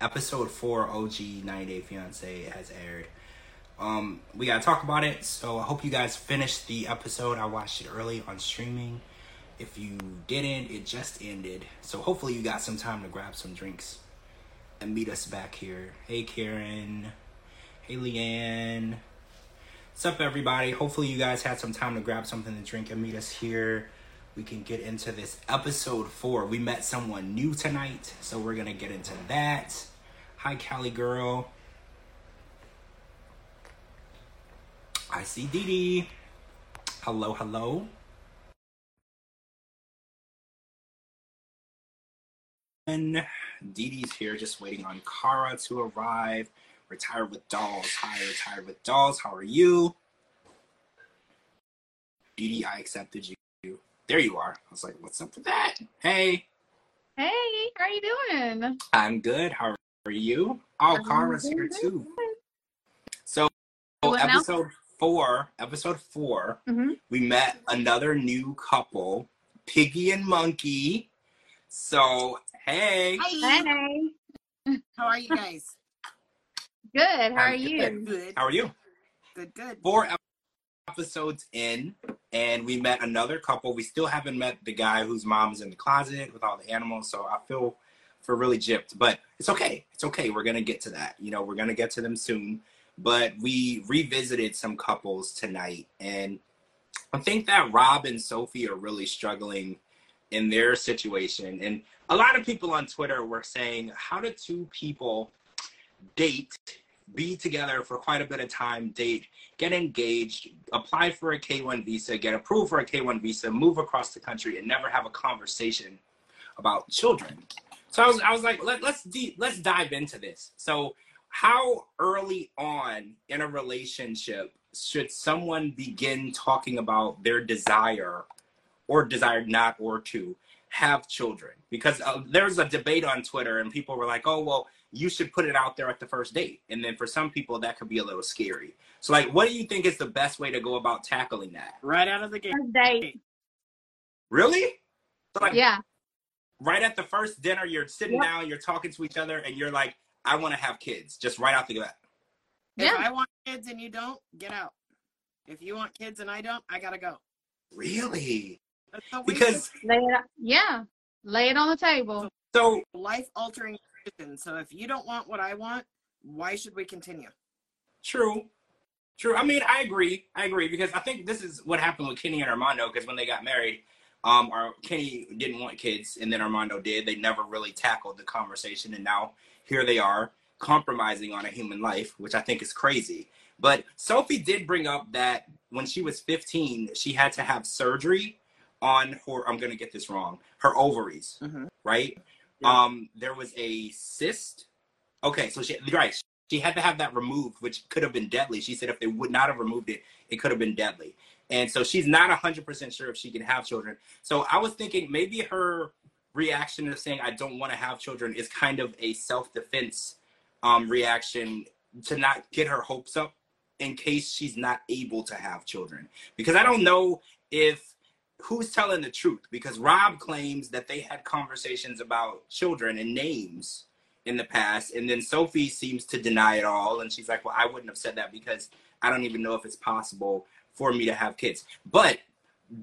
episode four OG 90 Day Fiance has aired. Um, we gotta talk about it. So I hope you guys finished the episode. I watched it early on streaming. If you didn't, it just ended. So hopefully you got some time to grab some drinks and meet us back here. Hey Karen. Hey Leanne. What's up everybody? Hopefully you guys had some time to grab something to drink and meet us here. We can get into this episode four. We met someone new tonight, so we're gonna get into that. Hi Cali girl. I see Dee Dee. Hello, hello. And Dee Dee's here just waiting on Kara to arrive. Retired with dolls. Hi, retired with dolls. How are you? Dee Dee, I accepted you. There you are. I was like, what's up with that? Hey, Hey, how are you doing? I'm good. How are you? Oh, I'm Kara's here too. So, What now? episode four, episode four, Mhm. we met another new couple, Piggy and Monkey. So, hey. Hi. Hey, How are you guys? good. How are I'm you? Good. How are you? Good, good. Four episodes in, and we met another couple. We still haven't met the guy whose mom's in the closet with all the animals, so I feel for really gypped, but it's okay. It's okay. We're gonna get to that. You know, we're gonna get to them soon. But we revisited some couples tonight, and I think that Rob and Sophie are really struggling in their situation. And a lot of people on Twitter were saying, how do two people date, be together for quite a bit of time, date, get engaged, apply for a K1 visa, get approved for a K1 visa, move across the country, and never have a conversation about children? So I was, I was like, Let, let's de- let's dive into this. So, how early on in a relationship should someone begin talking about their desire or desire not or to have children? Because uh, there's a debate on Twitter, and people were like, "Oh, well, you should put it out there at the first date," and then for some people that could be a little scary. So, like, what do you think is the best way to go about tackling that? Right out of the gate. First date. Really? So, like, Yeah. Right at the first dinner, you're sitting Yep. down, you're talking to each other, and you're like, "I want to have kids," just right out the bat. If Yeah. I want kids and you don't, get out. If you want kids and I don't, I gotta go. Really? That's how we Because Lay it out. Yeah. Lay it on the table. so life altering decisions. So if you don't want what I want, why should we continue? True. True. I mean, I agree. I agree because I think this is what happened with Kenny and Armando because when they got married, um, our Kenny didn't want kids and then Armando did. They never really tackled the conversation, and now here they are compromising on a human life, which I think is crazy. But Sophie did bring up that when she was 15, she had to have surgery on her. I'm gonna get this wrong. Her ovaries, Mhm. right? Yeah. Um, there was a cyst. Okay, so she right. She had to have that removed, which could have been deadly. She said if they would not have removed it, it could have been deadly. And so she's not 100% sure if she can have children. So I was thinking maybe her reaction to saying, I don't want to have children is kind of a self defense um, reaction to not get her hopes up in case she's not able to have children. Because I don't know if who's telling the truth because Rob claims that they had conversations about children and names in the past and then Sophie seems to deny it all and she's like well I wouldn't have said that because I don't even know if it's possible for me to have kids but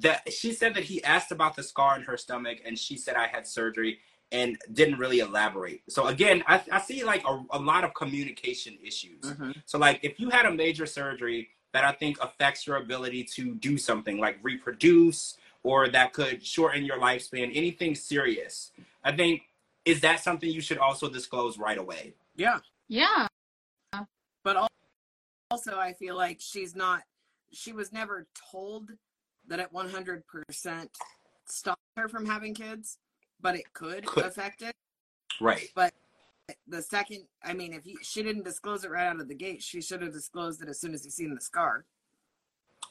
that she said that he asked about the scar in her stomach and she said I had surgery and didn't really elaborate so again I, I see like a, a lot of communication issues Mhm. so like if you had a major surgery that I think affects your ability to do something like reproduce or that could shorten your lifespan, anything serious, I think is that something you should also disclose right away. Yeah. Yeah. But also, I feel like she's not, she was never told that it 100% stopped her from having kids, but it could, Could. affect it. Right. But the second, I mean, if you, she didn't disclose it right out of the gate, she should have disclosed it as soon as you seen the scar.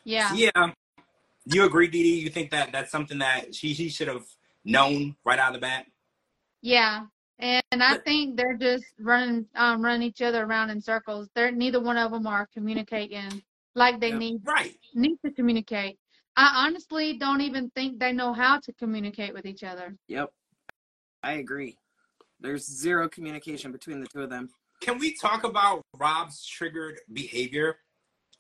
Yeah. Yeah. You agree, Dee Dee? You think that that's something that she, she should have known right out of the bat? Yeah. And I think they're just running um running each other around in circles. They're neither one of them are communicating like they Yep. need Right. need to communicate. I honestly don't even think they know how to communicate with each other. Yep. I agree. There's zero communication between the two of them. Can we talk about Rob's triggered behavior?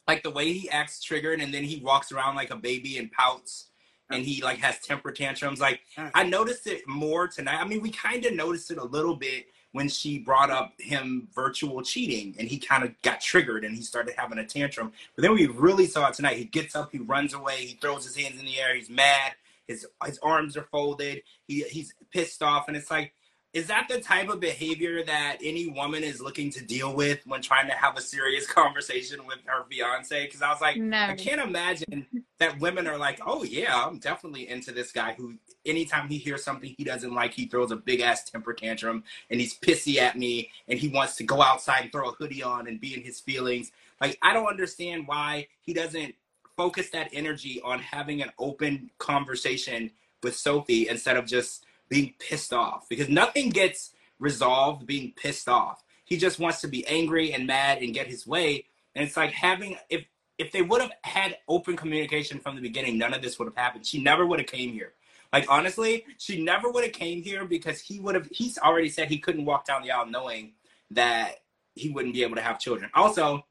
Like the way he acts triggered and then he walks around like a baby and pouts and he like has temper tantrums. Like I noticed it more tonight. I mean, we kind of noticed it a little bit when she brought up him virtual cheating and he kind of got triggered and he started having a tantrum. But then we really saw it tonight. He gets up, he runs away, he throws his hands in the air, he's mad, his his arms are folded, he he's pissed off, and it's like is that the type of behavior that any woman is looking to deal with when trying to have a serious conversation with her fiance? Because I was like, No. I can't imagine that women are like, oh yeah, I'm definitely into this guy who anytime he hears something he doesn't like, he throws a big ass temper tantrum and he's pissy at me and he wants to go outside and throw a hoodie on and be in his feelings. Like I don't understand why he doesn't focus that energy on having an open conversation with Sophie instead of just being pissed off because nothing gets resolved being pissed off. He just wants to be angry and mad and get his way. And it's like having if if they would have had open communication from the beginning, none of this would have happened. She never would have came here. Like honestly, she never would have came here because he would have he's already said he couldn't walk down the aisle knowing that he wouldn't be able to have children. Also,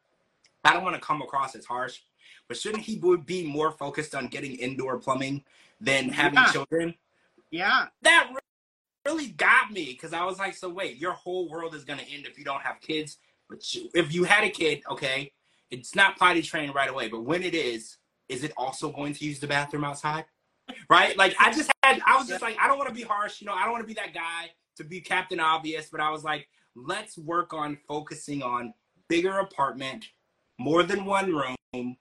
I don't want to come across as harsh, but shouldn't he would be more focused on getting indoor plumbing than having Yeah. children? Yeah. that really got me because I was like, so wait, your whole world is gonna end if you don't have kids. But you, if you had a kid, okay, it's not potty trained right away. But when it is, is it also going to use the bathroom outside? Right? Like I just had, I was just like, I don't want to be harsh, you know, I don't want to be that guy to be Captain Obvious, but I was like, let's work on focusing on bigger apartment, more than one room,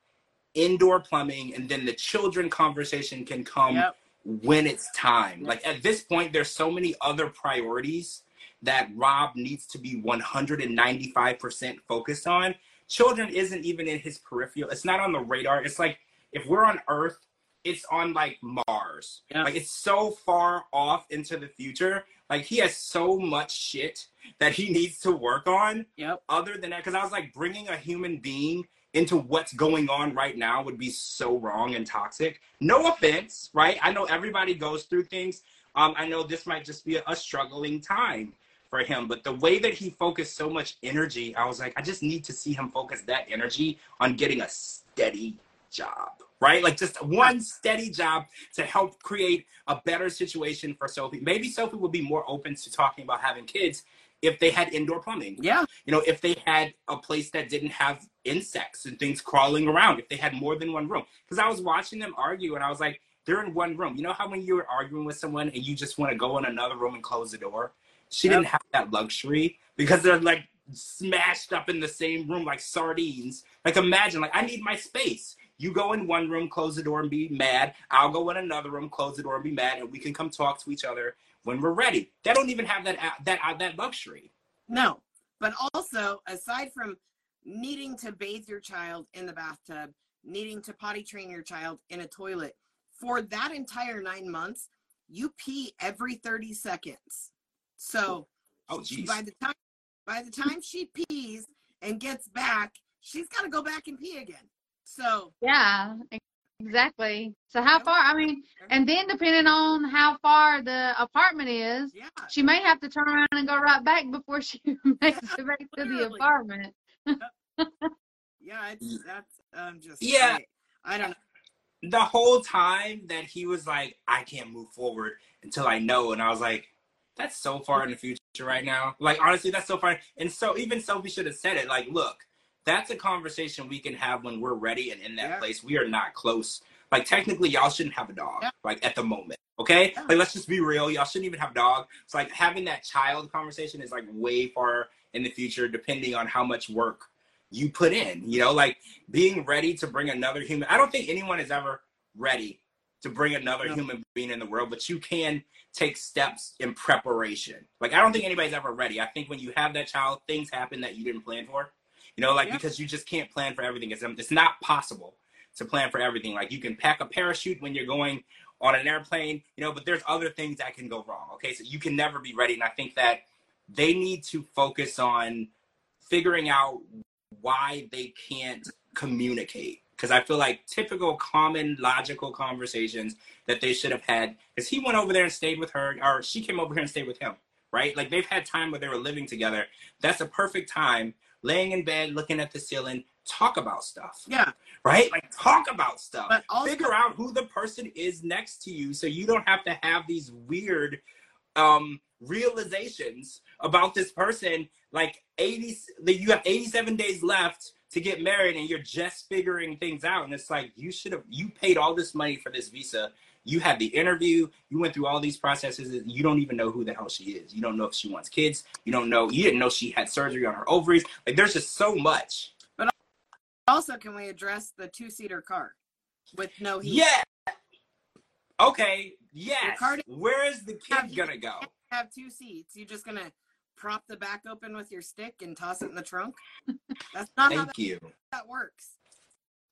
indoor plumbing, and then the children conversation can come Yep. When it's time. Like at this point, there's so many other priorities that Rob needs to be 195% focused on. Children isn't even in his peripheral. It's not on the radar. It's like if we're on Earth, it's on like Mars. Yeah. Like it's so far off into the future. Like he has so much shit that he needs to work on Yep. other than that because i was like bringing a human being into what's going on right now would be so wrong and toxic. No offense right? I know everybody goes through things. Um, i know this might just be a, a struggling time for him but the way that he focused so much energy i was like i just need to see him focus that energy on getting a steady job right? Like just one steady job to help create a better situation for sophie. Maybe sophie would be more open to talking about having kids if they had indoor plumbing. Yeah. you know, if they had a place that didn't have insects and things crawling around, if they had more than one room. Because I was watching them argue and I was like, they're in one room. You know how when you're arguing with someone and you just want to go in another room and close the door? She Yep. didn't have that luxury because they're like smashed up in the same room like sardines. Like imagine, like I need my space. You go in one room, close the door, and be mad. I'll go in another room, close the door, and be mad, and we can come talk to each other when we're ready. They don't even have that uh, that uh, that luxury. No. But also, aside from needing to bathe your child in the bathtub, needing to potty train your child in a toilet, for that entire nine months, you pee every 30 seconds. So Oh, oh geez. by the time by the time she pees and gets back, she's gotta go back and pee again. So Yeah, exactly. So how far? I mean, and then depending on how far the apartment is, yeah. she may have to turn around and go right back before she makes it back to the apartment. Yeah, it's that's um just Yeah. I, I don't know. the whole time that he was like, I can't move forward until I know. And I was like, that's so far in the future right now. Like, honestly, that's so far. And so even Sophie should have said it. Like, look, that's a conversation we can have when we're ready and in that Yeah. place. We are not close. Like, technically, y'all shouldn't have a dog, Yeah. like, at the moment. Okay? Yeah. Like, let's just be real. Y'all shouldn't even have a dog. It's like having that child conversation is like way far in the future, depending on how much work you put in. You know, like being ready to bring another human. I don't think anyone is ever ready to bring another No. human being in the world, but you can take steps in preparation. Like I don't think anybody's ever ready. I think when you have that child, things happen that you didn't plan for. You know, like Yeah. because you just can't plan for everything. It's it's not possible to plan for everything. Like you can pack a parachute when you're going on an airplane, you know, but there's other things that can go wrong. Okay, so you can never be ready. And I think that they need to focus on figuring out why they can't communicate. Because I feel like typical, common, logical conversations that they should have had. Because he went over there and stayed with her, or she came over here and stayed with him, right? Like they've had time where they were living together. That's a perfect time, laying in bed, looking at the ceiling, talk about stuff, Yeah, right? Like talk about stuff. but also Figure out who the person is next to you so you don't have to have these weird um realizations about this person like 80 you have 87 days left to get married and you're just figuring things out. And it's like you should have you paid all this money for this visa. You had the interview. You went through all these processes. And you don't even know who the hell she is. You don't know if she wants kids. You don't know you didn't know she had surgery on her ovaries. Like there's just so much. But also can we address the two seater car with no heat? yeah okay yes car- where is the kid gonna go have two seats. You just gonna prop the back open with your stick and toss it in the trunk? That's not how that, thank you that works.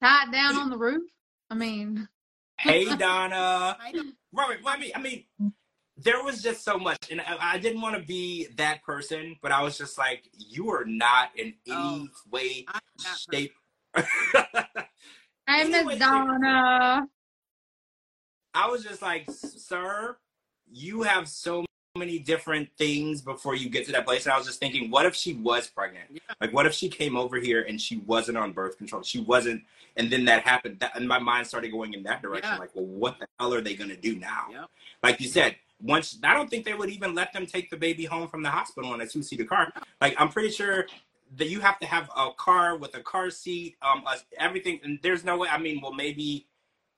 Tie it down on the roof. I mean, hey donna I don't, I mean, I mean, there was just so much, and I, I didn't want to be that person, but I was just like, you are not in any Oh, way, shape. I'm that person. shape. hey, Anyway, Donna. I was just like, sir, you have so many different things before you get to that place. And I was just thinking, what if she was pregnant? Yeah. Like, what if she came over here and she wasn't on birth control? She wasn't, and then that happened. That, and my mind started going in that direction. Yeah. Like, well, what the hell are they going to do now? Yep. Like you said, once I don't think they would even let them take the baby home from the hospital in a two seater car. Like, I'm pretty sure that you have to have a car with a car seat, um, everything. And there's no way. I mean, well, maybe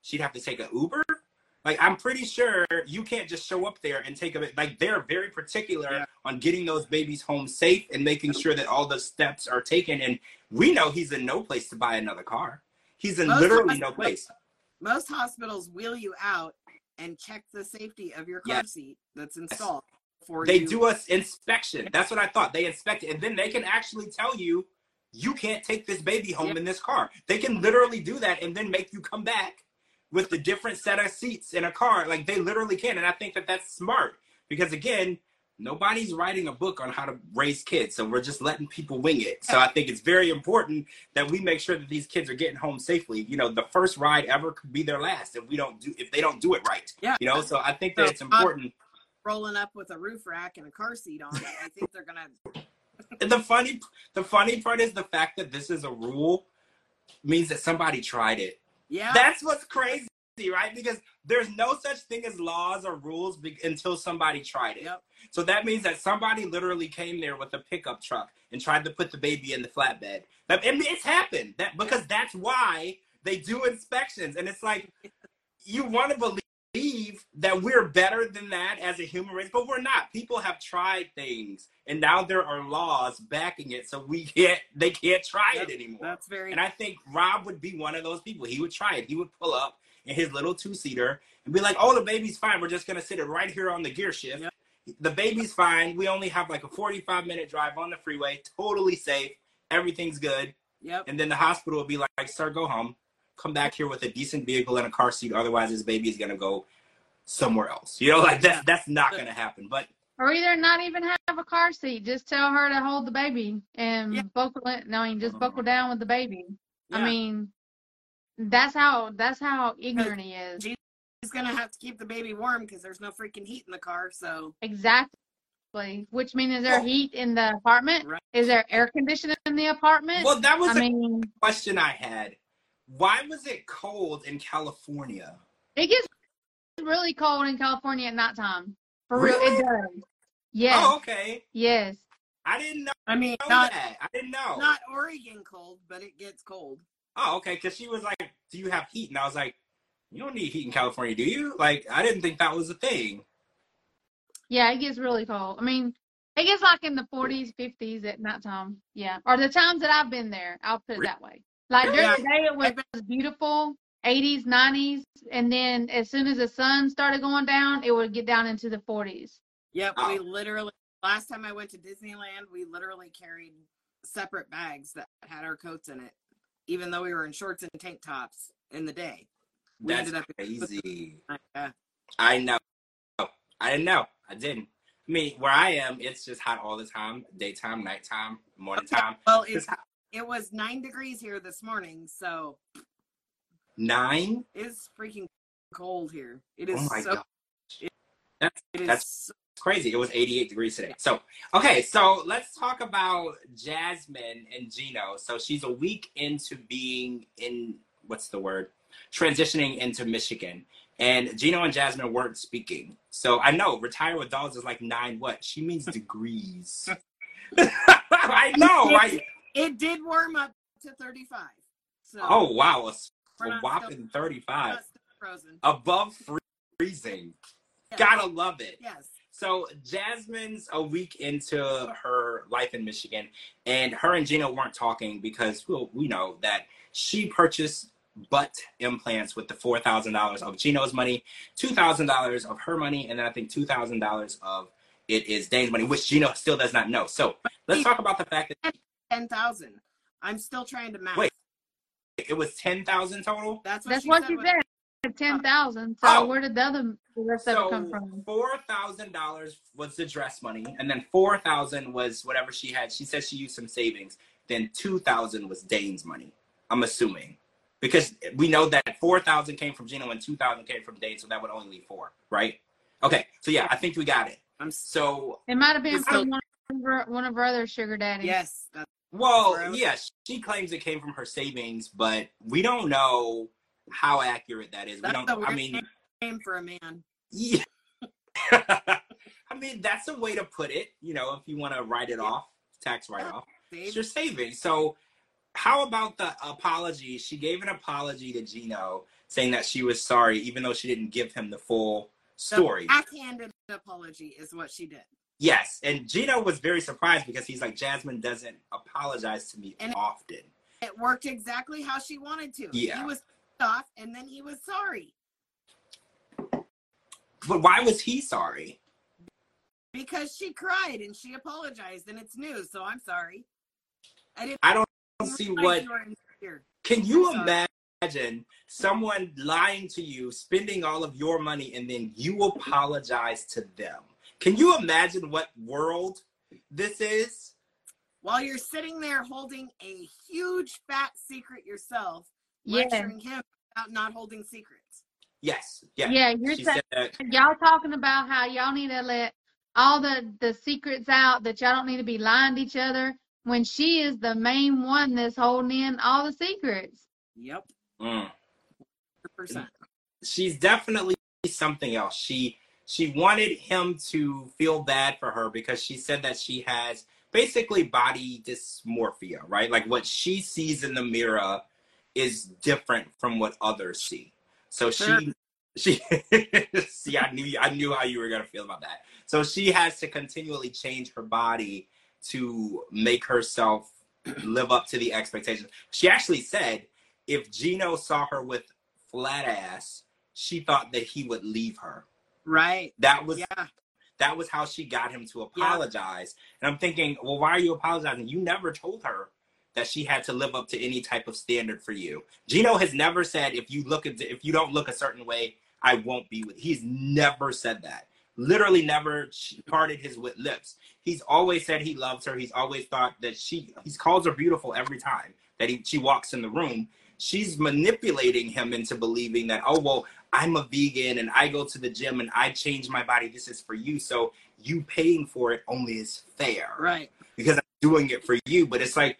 she'd have to take an Uber. Like I'm pretty sure you can't just show up there and take a like they're very particular Yeah. on getting those babies home safe and making sure that all the steps are taken. And we know he's in no place to buy another car. He's in Most literally no place. Most hospitals wheel you out and check the safety of your car Yes. seat that's installed for They you. do a inspection. That's what I thought. They inspect it, and then they can actually tell you you can't take this baby home Yeah. in this car. They can literally do that and then make you come back with the different set of seats in a car. Like they literally can, and I think that that's smart because again, nobody's writing a book on how to raise kids, so we're just letting people wing it. So I think it's very important that we make sure that these kids are getting home safely. You know, the first ride ever could be their last if we don't do if they don't do it right. Yeah. You know, so I think that it's important. rolling up with a roof rack and a car seat on it. I think they're gonna the funny the funny part is the fact that this is a rule means that somebody tried it. Yeah. That's what's crazy, right? Because there's no such thing as laws or rules be- until somebody tried it. Yep. So that means that somebody literally came there with a pickup truck and tried to put the baby in the flatbed. That, I mean, it's happened. That because that's why they do inspections, and it's like you want to believe that we're better than that as a human race, but we're not. People have tried things, and now there are laws backing it, so we can't. They can't try Yep. it anymore. That's very And I think Rob would be one of those people. He would try it. He would pull up in his little two seater and be like, "Oh, the baby's fine. We're just gonna sit it right here on the gear shift. Yep. The baby's fine. We only have like a 45 minute drive on the freeway. Totally safe. Everything's good." Yep. And then the hospital would be like, "Sir, go home. Come back here with a decent vehicle and a car seat. Otherwise, this baby is gonna go somewhere else. You know, like that's that's not gonna happen. But Or either not even have a car seat. Just tell her to hold the baby and Yeah. buckle it. No, I mean, just buckle uh-huh. down with the baby. I mean, that's how that's how ignorant he is. He's gonna have to keep the baby warm because there's no freaking heat in the car. So Exactly. Which means is there Well- heat in the apartment? Right. Is there air conditioning in the apartment? well, that was I a mean, question I had. Why was it cold in California? it gets really cold in California at that nighttime. For real, it does. Yes. Oh, okay. Yes. I didn't know I mean, know not that. I didn't know. not Oregon cold, but it gets cold. oh, okay. Because she was like, "Do you have heat?" And I was like, "You don't need heat in California, do you?" Like, I didn't think that was a thing. Yeah, it gets really cold. I mean, it gets like in the 40s, 50s at nighttime. Yeah. Or the times that I've been there, I'll put it that way. Like during Yeah. the day, it was beautiful, 80s, 90s. And then as soon as the sun started going down, it would get down into the 40s. Yep, Oh. we literally last time I went to Disneyland, we literally carried separate bags that had our coats in it, even though we were in shorts and tank tops in the day. We That's ended up crazy. Yeah. I know. I didn't know. I didn't. I mean, where I am, it's just hot all the time. Daytime, nighttime, morning time. Well, It's it's it was nine degrees here this morning, so nine. it's freaking cold here. It oh is Oh so god. it That's that's so crazy. It was 88 degrees today. So, okay, so let's talk about Jasmine and Gino. So she's a week into being in what's the word? Transitioning into Michigan. And Gino and Jasmine weren't speaking. So I know retire with dolls is like nine what? She means degrees. I know, right? It did warm up to 35. So Oh wow, a, a whopping 35. frozen. Above freezing. Yeah. Gotta love it. Yes. So Jasmine's a week into her life in Michigan, and her and Gino weren't talking because well, we know that she purchased butt implants with the four thousand dollars of Gino's money, two thousand dollars of her money, and then I think two thousand dollars of it is Dane's money, which Gino still does not know. So let's talk about the fact that 10,000. I'm still trying to match. Wait. it was ten thousand total. That's what That's she what said. you said. Ten thousand. So Oh. where did the other the rest of it come So from? four thousand dollars was the dress money, and then four thousand was whatever she had. She said she used some savings. Then two thousand was Dane's money. I'm assuming because we know that four thousand came from Gino and two thousand came from Dane, so that would only leave four, right? Okay, so yeah, I think we got it. I'm So It might have been from one of her, one of her other sugar daddies. yes. That's well, Gross. yeah, she claims it came from her savings, but we don't know how accurate that is. We That's don't. the I mean, name for a man. Yeah. I mean, that's a way to put it, you know, if you want to write it off, tax write off. It's your savings. So, how about the apology? She gave an apology to Gino saying that she was sorry, even though she didn't give him the full The story. backhanded apology is what she did. Yes. And Gino was very surprised because he's like, Jasmine doesn't apologize to me And- often. It worked exactly how she wanted to. Yeah. He was off and then he was sorry But why was he sorry? because she cried and she apologized and it's new, So I'm sorry. I didn't I don't see what you were insecure. Can you imagine someone lying to you, spending all of your money, and then you apologize to them? Can you imagine what world this is? while you're sitting there holding a huge fat secret yourself, Yeah. lecturing him about not holding secrets. Yes. Yeah. Yeah, you're she saying said that. y'all talking about how y'all need to let all the the secrets out that y'all don't need to be lying to each other when she is the main one that's holding in all the secrets. Yep, Mm. percent. She's definitely something else. She she wanted him to feel bad for her because she said that she has basically body dysmorphia, right? Like what she sees in the mirror is different from what others see. So she she see I knew I knew how you were gonna feel about that. So she has to continually change her body to make herself live up to the expectations. She actually said if Gino saw her with flat ass, she thought that he would leave her. Right. That was Yeah. that was how she got him to apologize. And I'm thinking, well, why are you apologizing? You never told her that she had to live up to any type of standard for you. Gino has never said if you look at if you don't look a certain way, I won't be with. He's never said that. Literally never parted his wit lips. He's always said he loves her. He's always thought that she he's calls her beautiful every time that he, she walks in the room. She's manipulating him into believing that, oh well, I'm a vegan and I go to the gym and I change my body. This is for you. So you paying for it only is fair Right. because I'm doing it for you. But it's like,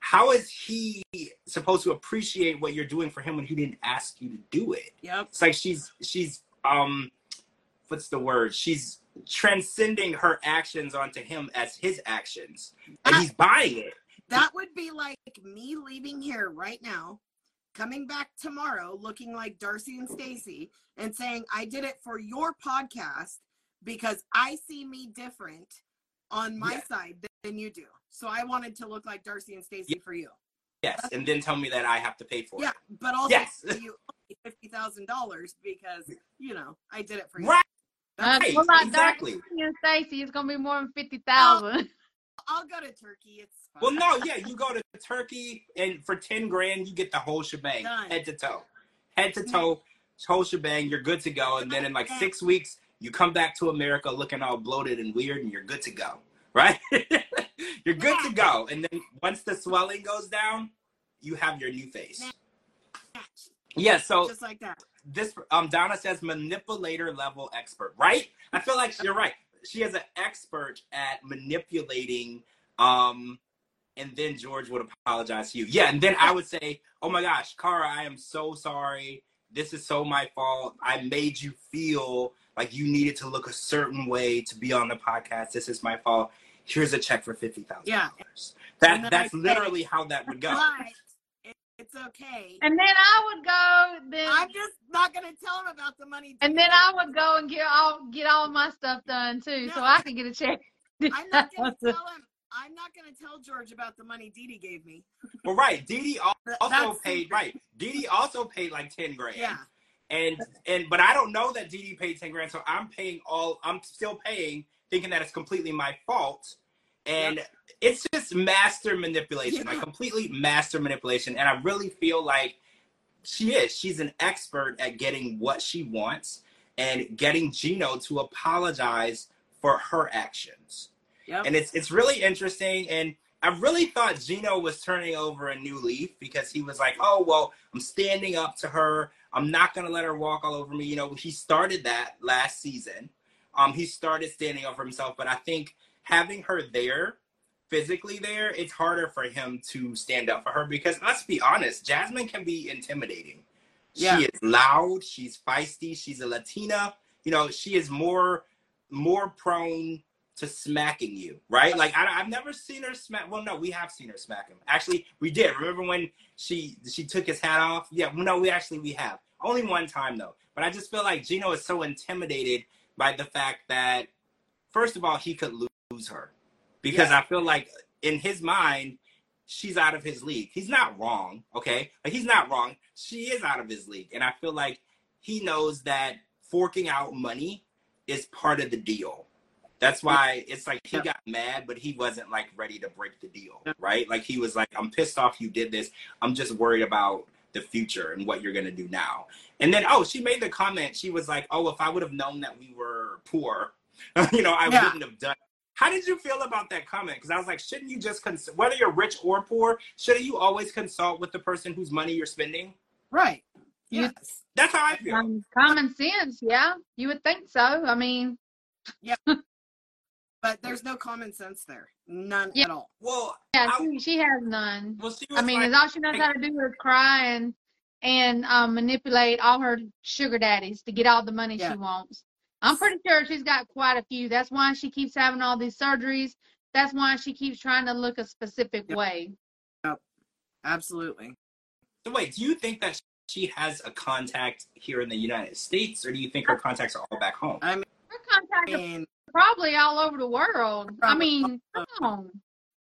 how is he supposed to appreciate what you're doing for him when he didn't ask you to do it? Yep. It's like she's she's um what's the word? She's transcending her actions onto him as his actions. And he's buying it. That would be like me leaving here right now, coming back tomorrow looking like Darcy and Stacy and saying I did it for your podcast because I see me different on my Yeah. side than you do. So I wanted to look like Darcy and Stacy for you. Yes. And then tell me that I have to pay for Yeah, it. Yeah, but also Yes. you owe fifty thousand dollars because you know I did it for you. Right. Uh, Right, well, like exactly. Darcy and Stacy, is gonna be more than fifty thousand. I'll go to Turkey. It's fine. Well, no, yeah, you go to Turkey and for ten grand you get the whole shebang, Done. head to toe, head to toe, whole shebang. You're good to go, and then in like six weeks you come back to America looking all bloated and weird, and you're good to go, right? you're good to go, and then once the swelling goes down, you have your new face. Yeah, so just like that. this um Donna says manipulator level expert, right? I feel like you're right. She is an expert at manipulating um and then George would apologize to you. Yeah, and then I would say, "Oh my gosh, Kara, I am so sorry. This is so my fault. I made you feel like you needed to look a certain way to be on the podcast. This is my fault. Here's a check for fifty thousand Yeah. dollars. That that's I literally how that would go. But it, it's okay. And then I would go then I'm just not gonna tell him about the money. and then I would go and get all get all my stuff done too, so I could get a check. I'm not gonna tell him. I'm not gonna tell George about the money Dee Dee gave me. Well, right. Dee Dee also that's paid. secret. Right. Dee Dee also paid like ten grand. Yeah. And and but I don't know that Dee Dee paid ten grand, so I'm paying all. I'm still paying, thinking that it's completely my fault, and it's just master manipulation, like completely master manipulation. And I really feel like she is. She's an expert at getting what she wants and getting Gino to apologize for her actions. Yep. And it's it's really interesting. And I really thought Gino was turning over a new leaf because he was like, oh, well, I'm standing up to her. I'm not going to let her walk all over me. You know, he started that last season. Um, he started standing up for himself. But I think having her there, physically there, it's harder for him to stand up for her because let's be honest, Jasmine can be intimidating. Yeah. She is loud. She's feisty. She's a Latina. You know, she is more more prone to smacking you, right? Like I, I've never seen her smack. Well, no, we have seen her smack him. Actually, we did. Remember when she she took his hat off? Yeah, no, we actually we have only one time though. But I just feel like Gino is so intimidated by the fact that first of all he could lose her because. I feel like in his mind she's out of his league. He's not wrong, okay? Like he's not wrong. She is out of his league, and I feel like he knows that forking out money is part of the deal. That's why it's like he got mad, but he wasn't like ready to break the deal, right? Like he was like, "I'm pissed off you did this. I'm just worried about the future and what you're gonna do now." And then, oh, she made the comment. She was like, "Oh, if I would have known that we were poor, you know, I Yeah. wouldn't have done." How did you feel about that comment? Because I was like, shouldn't you just cons- whether you're rich or poor, shouldn't you always consult with the person whose money you're spending? Right. You- Yes. That's how I feel. Um, common sense, yeah. You would think so. I mean, yeah. But there's no common sense there. None Yeah. at all. well, yeah, I- she, she has none. well, she was I mean, like, all she knows how to do is cry and and um, manipulate all her sugar daddies to get all the money Yeah. she wants. I'm pretty sure she's got quite a few. That's why she keeps having all these surgeries. That's why she keeps trying to look a specific Yep. way. Absolutely. so wait, do you think that she has a contact here in the United States, or do you think her contacts are all back home? I mean, Her contacts are probably all over the world. I mean, come on.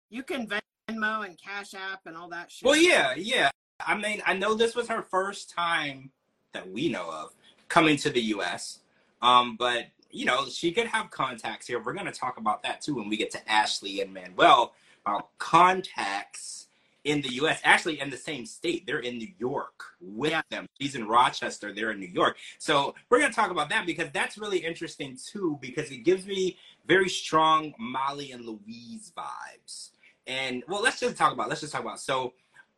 you can Venmo and Cash App and all that shit. Well, yeah, yeah. I mean, I know this was her first time that we know of coming to the U.S. Um, but you know, she could have contacts here. We're going to talk about that too when we get to Ashley and Manuel. Uh, contacts in the U.S. Actually, in the same state. They're in New York with Yeah. them. She's in Rochester. They're in New York. So we're going to talk about that because that's really interesting too. Because it gives me very strong Molly and Luis vibes. And well, let's just talk about. Let's just talk about. So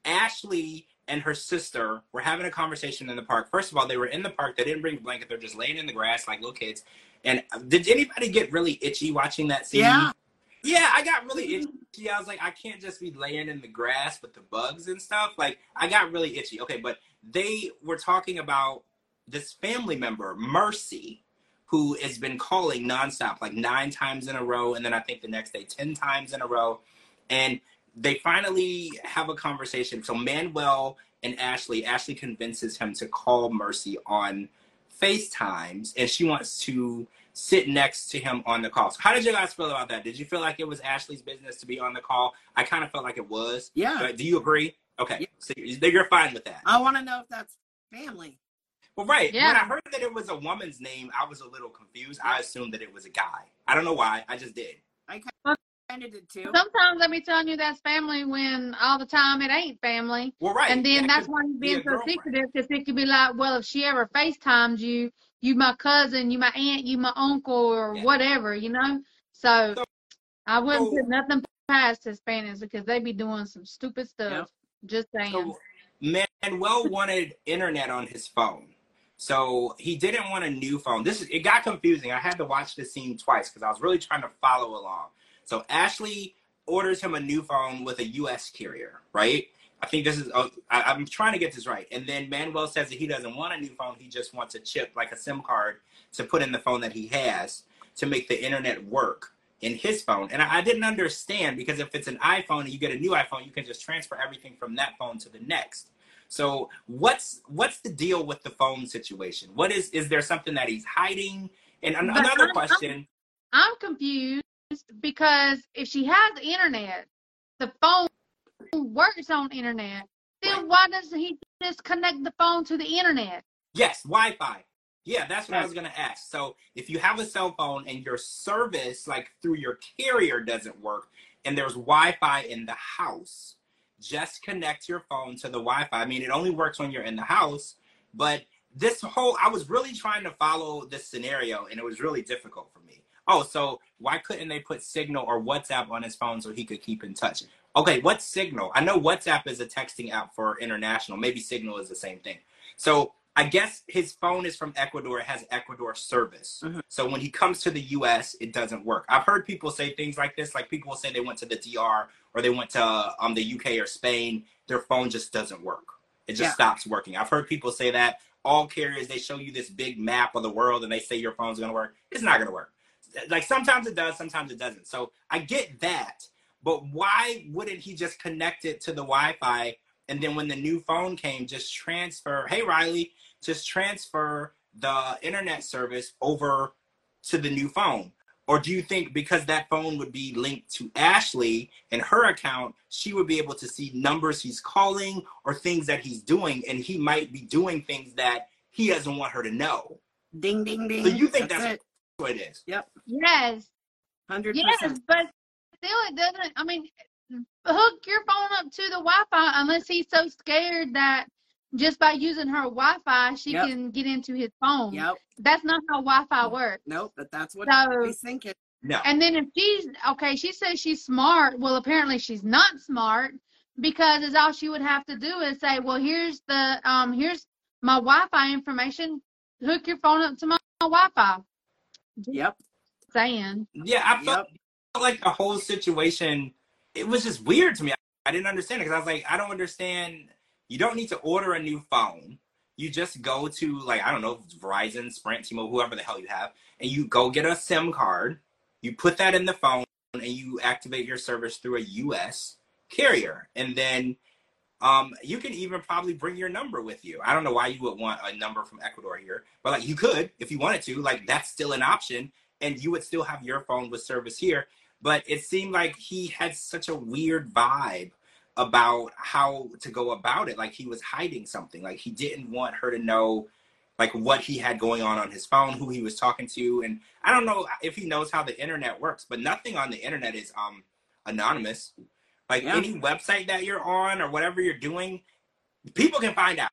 Ashley and her sister were having a conversation in the park. First of all, they were in the park. They didn't bring a blanket. They're just laying in the grass like little kids. And did anybody get really itchy watching that scene? Yeah. Yeah, I got really itchy. I was like, I can't just be laying in the grass with the bugs and stuff. Like, I got really itchy. Okay, but they were talking about this family member, Mercy, who has been calling nonstop, like nine times in a row, and then I think the next day, 10 times in a row. And they finally have a conversation. So Manuel and Ashley, Ashley convinces him to call Mercy on FaceTimes, and she wants to sit next to him on the call. So how did you guys feel about that? Did you feel like it was Ashley's business to be on the call? I kind of felt like it was. Yeah. But do you agree? Okay, Yeah. so you're fine with that. I want to know if that's family. Well, right. Yeah. When I heard that it was a woman's name, I was a little confused. I assumed that it was a guy. I don't know why. I just did. Kind did too. Sometimes I be telling you that's family when all the time it ain't family. Well, right. And then That that's why he's be being a so secretive because it could be like, well, if she ever FaceTimes you, you my cousin, you my aunt, you my uncle, or Yeah. whatever, you know? So, So- I wouldn't so- put nothing past Hispanics because they'd be doing some stupid stuff. Yep. Just saying. So Manuel wanted internet on his phone. So he didn't want a new phone. This is it got confusing. I had to watch the scene twice because I was really trying to follow along. So Ashley orders him a new phone with a U.S. carrier, right? I think this is. Uh, I, am trying to get this right. And then Manuel says that he doesn't want a new phone. He just wants a chip, like a SIM card, to put in the phone that he has to make the internet work in his phone. And I, I didn't understand because if it's an iPhone and you get a new iPhone, you can just transfer everything from that phone to the next. So what's what's the deal with the phone situation? What is is there something that he's hiding? And an, another I'm, question. I'm confused because if she has the internet, the phone works on internet. Then right. why doesn't he just connect the phone to the internet? Yes, Wi-Fi. Yeah, that's what I was gonna ask. So if you have a cell phone and your service, like through your carrier, doesn't work, and there's Wi-Fi in the house, just connect your phone to the Wi-Fi. I mean, it only works when you're in the house, but this whole I was really trying to follow this scenario, and it was really difficult for me. Oh, so why couldn't they put Signal or WhatsApp on his phone so he could keep in touch? Okay, what's Signal? I know WhatsApp is a texting app for international. Maybe Signal is the same thing. So I guess his phone is from Ecuador. It has Ecuador service. Mm-hmm. So when he comes to the US, it doesn't work. I've heard people say things like this. Like people will say they went to the DR or they went to um, the UK or Spain. Their phone just doesn't work. It just yeah. stops working. I've heard people say that. All carriers, they show you this big map of the world and they say your phone's going to work. It's not going to work. Like sometimes it does, sometimes it doesn't. So I get that. But why wouldn't he just connect it to the Wi Fi and then when the new phone came, just transfer, hey, Riley, just transfer the internet service over to the new phone? Or do you think because that phone would be linked to Ashley and her account, she would be able to see numbers he's calling or things that he's doing, and he might be doing things that he doesn't want her to know? Ding, ding, ding. So you think that's, that's it is? Yep. Yes. 100%. Yes, but still, it doesn't. I mean, hook your phone up to the Wi-Fi unless he's so scared that just by using her Wi-Fi she yep. can get into his phone. Yep. That's not how Wi-Fi works. Nope, but that's what so, he's thinking. No. And then if she's okay, she says she's smart. Well, apparently she's not smart because it's all she would have to do is say, "Well, here's the um, here's my Wi-Fi information. Hook your phone up to my, my Wi-Fi." Mm-hmm. Yep. Saying. Yeah, I felt yep. like the whole situation it was just weird to me. I, I didn't understand it because I was like, I don't understand. You don't need to order a new phone. You just go to like I don't know Verizon, Sprint, T-Mobile, whoever the hell you have, and you go get a SIM card. You put that in the phone, and you activate your service through a U.S. carrier, and then um, you can even probably bring your number with you. I don't know why you would want a number from Ecuador here, but like you could if you wanted to. Like that's still an option, and you would still have your phone with service here but it seemed like he had such a weird vibe about how to go about it like he was hiding something like he didn't want her to know like what he had going on on his phone who he was talking to and i don't know if he knows how the internet works but nothing on the internet is um anonymous like yeah. any website that you're on or whatever you're doing people can find out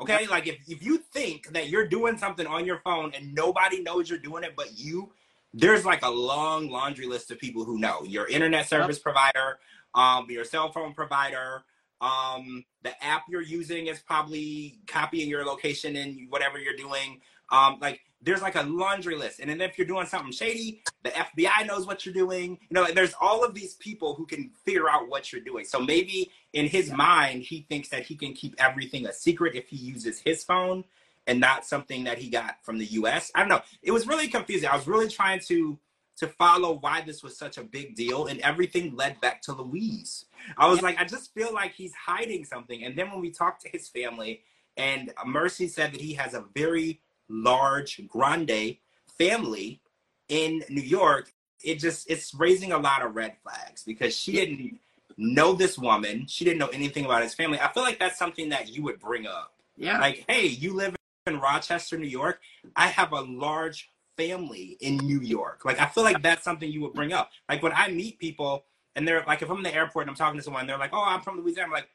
okay like if, if you think that you're doing something on your phone and nobody knows you're doing it but you there's like a long laundry list of people who know your internet service yep. provider, um, your cell phone provider, um, the app you're using is probably copying your location and whatever you're doing. Um, like there's like a laundry list, and then if you're doing something shady, the FBI knows what you're doing. You know, there's all of these people who can figure out what you're doing. So maybe in his yeah. mind, he thinks that he can keep everything a secret if he uses his phone and not something that he got from the US. I don't know. It was really confusing. I was really trying to to follow why this was such a big deal and everything led back to Luis. I was like I just feel like he's hiding something. And then when we talked to his family and Mercy said that he has a very large grande family in New York, it just it's raising a lot of red flags because she didn't know this woman. She didn't know anything about his family. I feel like that's something that you would bring up. Yeah. Like, hey, you live in Rochester, New York, I have a large family in New York. Like I feel like that's something you would bring up. Like when I meet people and they're like, if I'm in the airport and I'm talking to someone, they're like, "Oh, I'm from Louisiana." I'm like,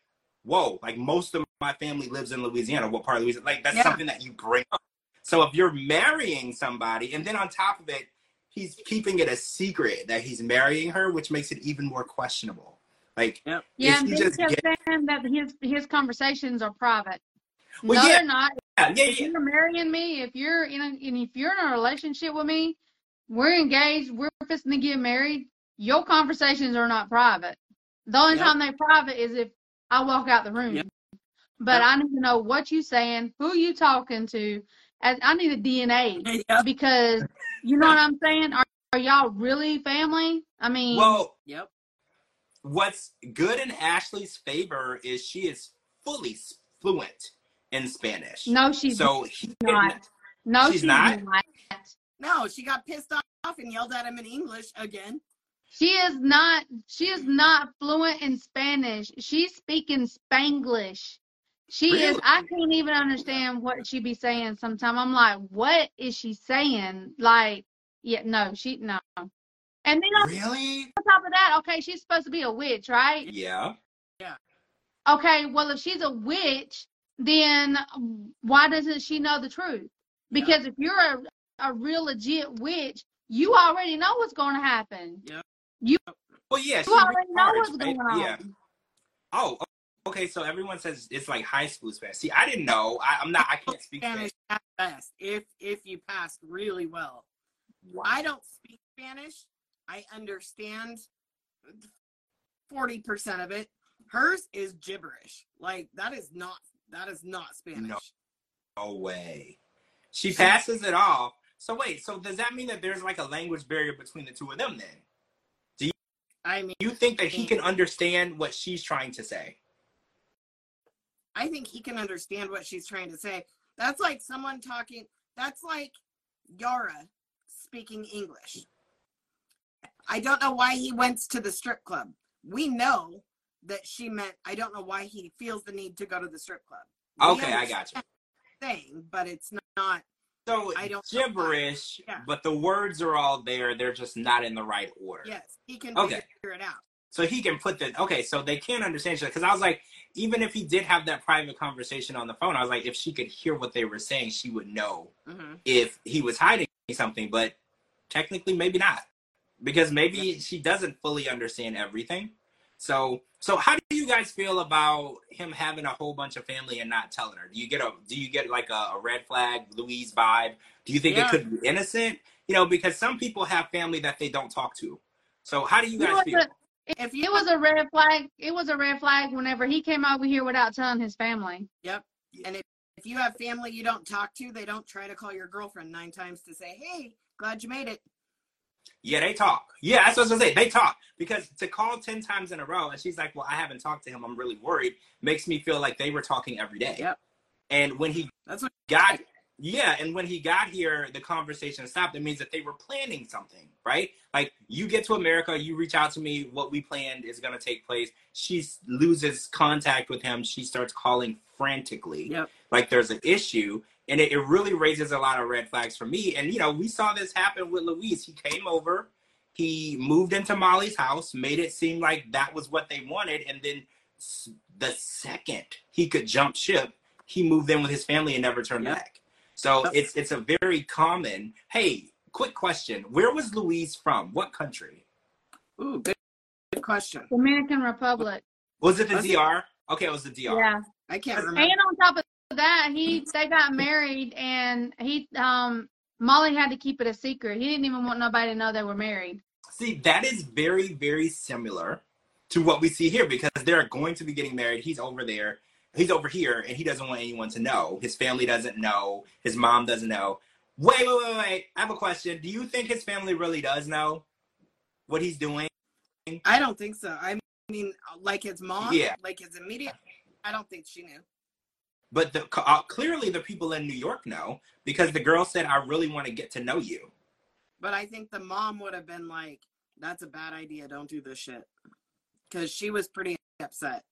"Whoa!" Like most of my family lives in Louisiana. What part of Louisiana? Like that's yeah. something that you bring up. So if you're marrying somebody, and then on top of it, he's keeping it a secret that he's marrying her, which makes it even more questionable. Like, yeah, and just get... that his his conversations are private. Well, no, yeah. they're not. yeah, if yeah. you're marrying me, if you're in a, and if you're in a relationship with me, we're engaged, we're fixing to get married. Your conversations are not private. The only Yep. time they're private is if I walk out the room. Yep. But Yep. I need to know what you're saying, who you talking to. As I need a DNA Yep. because you know what I'm saying. Are, are y'all really family? I mean, Well, Yep. what's good in Ashley's favor is she is fully fluent in Spanish. no, she's so he not. No, she's she's, not? not. No, she got pissed off and yelled at him in English again. She is not. She is not fluent in Spanish. She's speaking Spanglish. She is. I can't even understand what she be saying. Sometimes I'm like, what is she saying? Like, yeah, no, she no. And then on really, top of that, okay, she's supposed to be a witch, right? yeah. Yeah. Okay, well, if she's a witch, then why doesn't she know the truth? Because if you're a, a real legit witch, you already know what's going to happen. Yeah. You. Well, yeah, You already know what's going on. Yeah. Oh, okay. So everyone says it's like high school Spanish. See, I didn't know. I, I'm not. I can't speak Spanish Spanish. at best, if if you passed really well. Wow. I don't speak Spanish. I understand forty percent of it. Hers is gibberish. Like that is not that is not Spanish. No. No way. She passes it off. So wait. So does that mean that there's like a language barrier between the two of them? Then Do you? I mean, you think that he can understand what she's trying to say? I think he can understand what she's trying to say. That's like someone talking. That's like Yara speaking English. I don't know why he went to the strip club. We know that she meant. I don't know why he feels the need to go to the strip club. We Okay, I got you. Thing, but it's not. So I don't gibberish, Yeah. but the words are all there. They're just not in the right order. Yes, he can Okay. figure it out. So he can put the okay. So they can't understand each other. Because I was like, even if he did have that private conversation on the phone, I was like, if she could hear what they were saying, she would know hmm if he was hiding something. But technically, maybe not, because maybe she doesn't fully understand everything. So, so how do you guys feel about him having a whole bunch of family and not telling her? Do you get a do you get like a, a red flag Luis vibe? Do you think Yeah. it could be innocent? You know, because some people have family that they don't talk to. So how do you It guys feel? If you It was a red flag. It was a red flag whenever he came over here without telling his family. Yep. And if, if you have family you don't talk to, they don't try to call your girlfriend nine times to say, hey, glad you made it. Yeah, they talk. Yeah, that's what I was gonna say. They talk because to call ten times in a row, and she's like, "Well, I haven't talked to him. I'm really worried." Makes me feel like they were talking every day. Yep. And when he That's what got, yeah, and when he got here, the conversation stopped. It means that they were planning something, right? Like you get to America, you reach out to me. What we planned is gonna take place. She loses contact with him. She starts calling frantically Yep. like there's an issue and it, it really raises a lot of red flags for me and you know we saw this happen with Luis he came over he moved into molly's house made it seem like that was what they wanted and then the second he could jump ship he moved in with his family and never turned Yep. back so it's it's a very common hey quick question where was Luis from what country Ooh, good, good question. Dominican Republic. was it the Was it- dr okay it was the dr Yeah. I can't remember. And on top of that, he they got married and he um Molly had to keep it a secret. He didn't even want nobody to know they were married. See, that is very, very similar to what we see here because they're going to be getting married. He's over there, he's over here, and he doesn't want anyone to know. His family doesn't know. His mom doesn't know. Wait, wait, wait, wait. I have a question. Do you think his family really does know what he's doing? I don't think so. I mean, like his mom, Yeah. like his immediate. I don't think she knew. But the, uh, clearly, the people in New York know because the girl said, "I really want to get to know you." But I think the mom would have been like, "That's a bad idea. Don't do this shit," because she was pretty upset.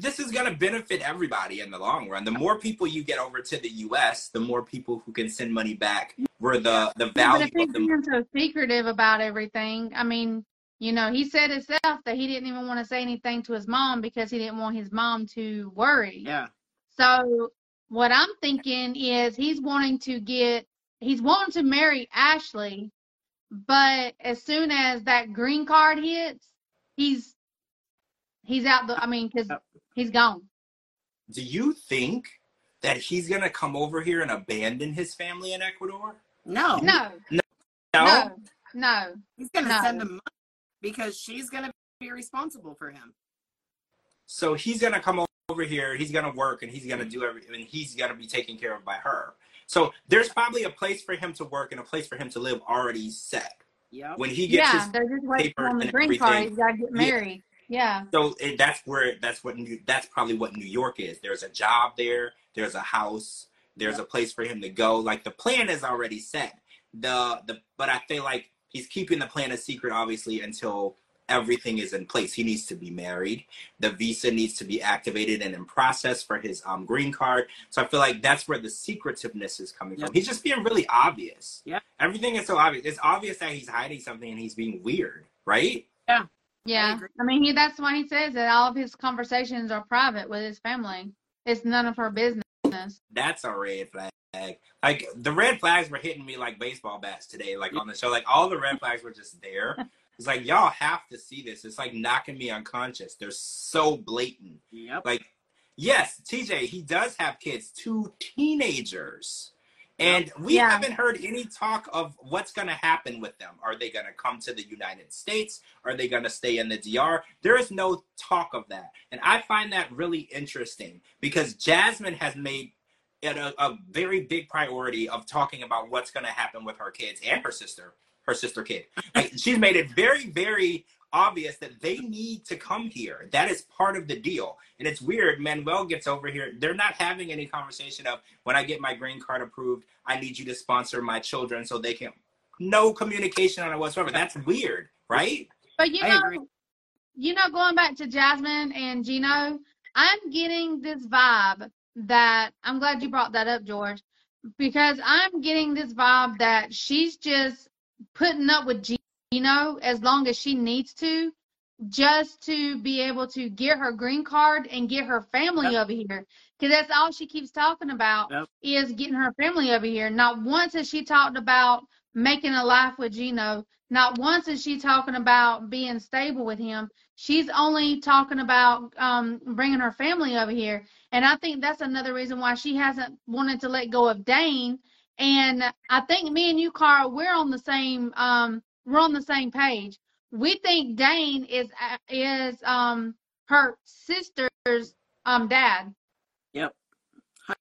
But this is going to benefit everybody in the long run. The more people you get over to the U.S., the more people who can send money back. Where the the but value if he's of the so secretive about everything, I mean, you know, he said himself that he didn't even want to say anything to his mom because he didn't want his mom to worry. Yeah. So what I'm thinking is he's wanting to get he's wanting to marry Ashley, but as soon as that green card hits, he's he's out the I mean cuz Yep. Oh. He's gone. do you think that he's gonna come over here and abandon his family in Ecuador? No, No, No. no, no. he's gonna No. send him money because she's gonna be responsible for him. So he's gonna come over here, he's gonna work, and he's gonna do everything, and he's gonna be taken care of by her. So there's probably a place for him to work and a place for him to live already set. Yep. When he gets Yeah, his they're just waiting paper on the and green card. everything. He's got to get married. Yeah. So it, that's where that's what New, that's probably what New York is. There's a job there. There's a house. There's a place for him to go. Like the plan is already set. The the but I feel like he's keeping the plan a secret, obviously, until everything is in place. He needs to be married. The visa needs to be activated and in process for his um green card. So I feel like that's where the secretiveness is coming Yep. from. He's just being really obvious. Yeah. Everything is so obvious. It's obvious that he's hiding something and he's being weird, right? Yeah. Agree. I, mean, he that's why he says that all of his conversations are private with his family. It's none of her business. that's a red flag. Like the red flags were hitting me like baseball bats today, like on the show. Like all the red flags were just there. It's like y'all have to see this. It's like knocking me unconscious. They're so blatant. Yep. Like, yes, TJ, he does have kids, two teenagers. And we Yeah. haven't heard any talk of what's going to happen with them. Are they going to come to the United States? Are they going to stay in the DR? There is no talk of that. And I find that really interesting because Jasmine has made it a, a very big priority of talking about what's going to happen with her kids and her sister, her sister kid. Like, she's made it very, very obvious that they need to come here. That is part of the deal. And it's weird. Manuel gets over here. They're not having any conversation of when I get my green card approved, I need you to sponsor my children so they can. No communication on it whatsoever. That's weird, right? But you I know, agree. you know, going back to Jasmine and Gino, I'm getting this vibe that I'm glad you brought that up, George, because I'm getting this vibe that she's just putting up with Gino as long as she needs to, just to be able to get her green card and get her family over here. Because that's all she keeps talking about Yep. is getting her family over here. Not once has she talked about making a life with Gino. Not once is she talking about being stable with him. She's only talking about um, bringing her family over here. And I think that's another reason why she hasn't wanted to let go of Dane. And I think me and you, Kara, we're on the same um, we're on the same page. We think Dane is is um, her sister's um, dad. Yep.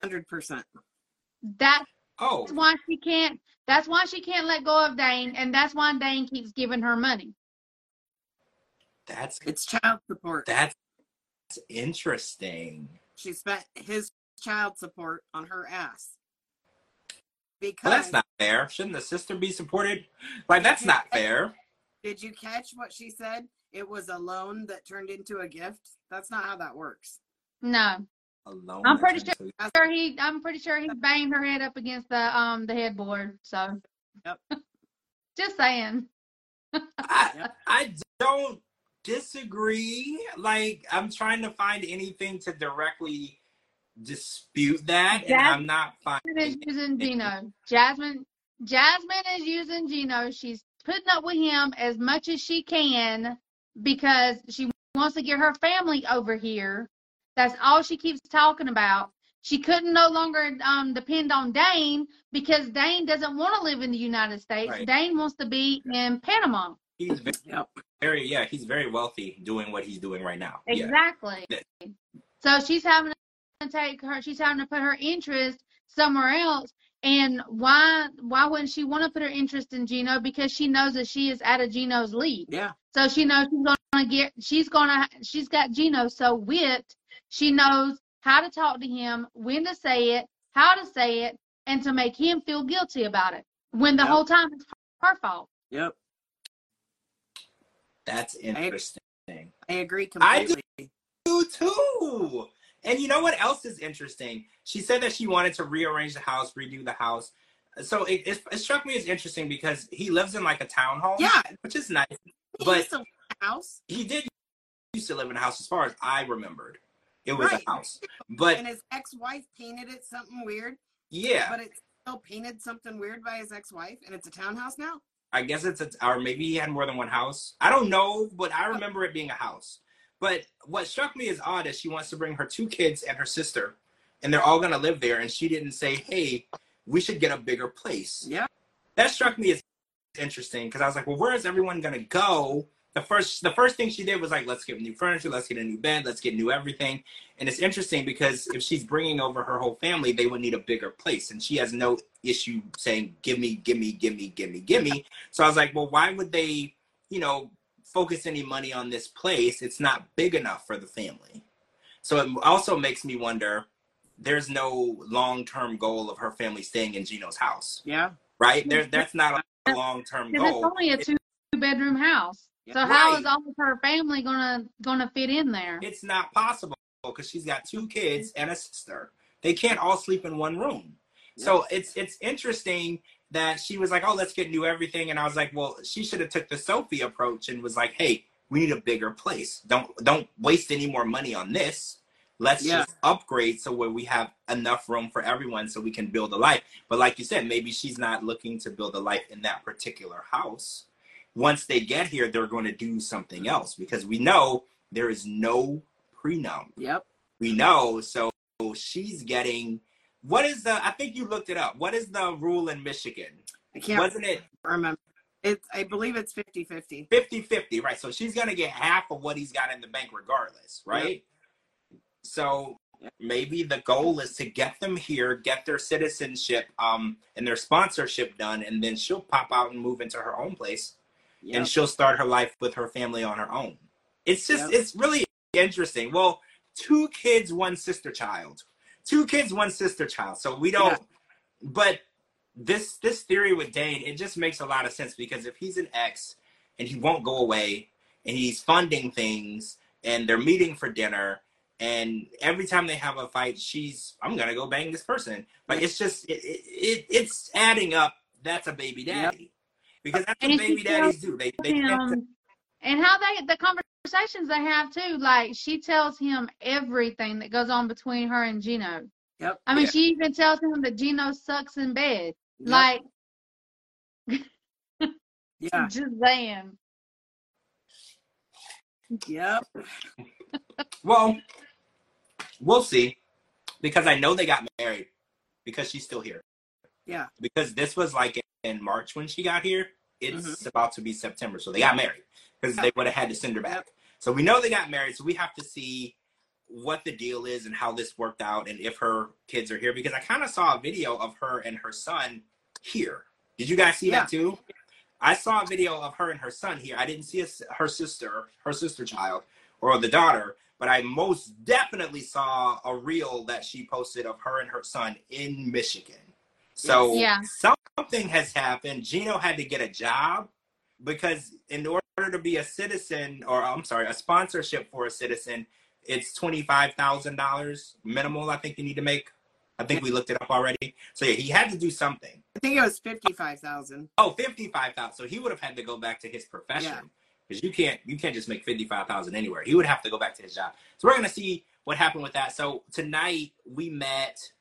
Hundred percent. That's Oh, that's why she can't. That's why she can't let go of Dane, and that's why Dane keeps giving her money. that's It's child support. that's interesting. She spent his child support on her ass. Because Well, that's not fair. Shouldn't the sister be supported? Like that's not fair. did you catch what she said? It was a loan that turned into a gift. That's not how that works. No, Alone. I'm pretty that's into- sure he. I'm pretty sure he banged her head up against the um the headboard. So, Yep. just saying. I, Yep. I don't disagree. Like I'm trying to find anything to directly dispute that, and I'm not Jasmine is finding. using Gino. Jasmine. Jasmine is using Gino. She's putting up with him as much as she can because she wants to get her family over here. That's all she keeps talking about. She couldn't no longer um, depend on Dane because Dane doesn't want to live in the United States. Right. Dane wants to be in Panama. He's very, Yep. very, yeah, he's very wealthy doing what he's doing right now. Exactly. Yeah. So she's having to take her. She's having to put her interest somewhere else. And why? Why wouldn't she want to put her interest in Gino? Because she knows that she is out of Gino's league. Yeah. So she knows she's gonna get. She's gonna. She's got Gino so whipped. She knows how to talk to him, when to say it, how to say it, and to make him feel guilty about it. When the Yep. whole time it's her fault. Yep. That's interesting. I agree completely. I do- completely. Too. And you know what else is interesting? She said that she wanted to rearrange the house, redo the house. So it, it, it struck me as interesting because he lives in like a townhome, Yeah. which is nice. He But- used to live in a house He did used to live in a house, as far as I remembered. It was Right. a house, but and his ex-wife painted it something weird, yeah, but it's still painted something weird by his ex-wife, and it's a townhouse now. I guess it's a, or maybe he had more than one house. I don't know, but I oh. remember it being a house. But what struck me as odd is she wants to bring her two kids and her sister and they're all gonna live there. And she didn't say, "Hey, we should get a bigger place." Yeah. That struck me as interesting because I was like, "Well, where is everyone gonna go?" The first, the first thing she did was like, "Let's get new furniture, let's get a new bed, let's get new everything." And it's interesting because if she's bringing over her whole family, they would need a bigger place, and she has no issue saying, "Give me, give me, give me, give me, give me." So I was like, "Well, why would they, you know, focus any money on this place? It's not big enough for the family." So it also makes me wonder there's no long term goal of her family staying in Gino's house, Yeah. right? There, that's not a long term Because it's only a It- two bedroom house. So how Right. is all of her family gonna gonna fit in there? It's not possible because she's got two kids and a sister. They can't all sleep in one room. So it's it's interesting that she was like, "Oh, let's get new everything," and I was like, "Well, she should have took the Sophie approach and was like, hey, we need a bigger place. Don't don't waste any more money on this. Let's Yeah. just upgrade so where we have enough room for everyone so we can build a life." But like you said, maybe she's not looking to build a life in that particular house. Once they get here, they're going to do something else because we know there is no prenup Yep. we know. So she's getting what is the I think you looked it up. What is the rule in Michigan? I can't Wasn't it remember. It's I believe it's 50-50. 50-50, right? So she's gonna get half of what he's got in the bank regardless, right? So maybe the goal is to get them here, get their citizenship um and their sponsorship done, and then she'll pop out and move into her own place Yep. and she'll start her life with her family on her own. It's just Yep. it's really interesting. Well, two kids, one sister child. Two kids, one sister child. So we don't Yeah. but this this theory with Dane, it just makes a lot of sense because if he's an ex and he won't go away and he's funding things and they're meeting for dinner and every time they have a fight, she's I'm gonna go bang this person. Like it's just it, it, it it's adding up. That's a baby Yep. daddy. Because that's And what baby daddies do. They they tend to him and how they the conversations they have too. Like she tells him everything that goes on between her and Gino. Yep. I mean, Yeah. she even tells him that Gino sucks in bed. Yep. Like yeah. just saying. Yep. Well, we'll see. Because I know they got married because she's still here. Yeah. Because this was like in March when she got here. It's Mhm. about to be September. So they got married because they would have had to send her back. So we know they got married. So we have to see what the deal is and how this worked out and if her kids are here. Because I kind of saw a video of her and her son here. Did you guys see Yeah. that too? I saw a video of her and her son here. I didn't see a, her sister, her sister child, or the daughter, but I most definitely saw a reel that she posted of her and her son in Michigan. So Yeah. something has happened. Gino had to get a job because in order to be a citizen, or I'm sorry, a sponsorship for a citizen, it's twenty five thousand dollars minimal. I think you need to make. I think we looked it up already. So yeah, he had to do something. I think it was 55,000. Oh, 55,000. So he would have had to go back to his profession. Yeah. Because you can't you can't just make 55,000 anywhere. He would have to go back to his job. So we're going to see what happened with that. So tonight we met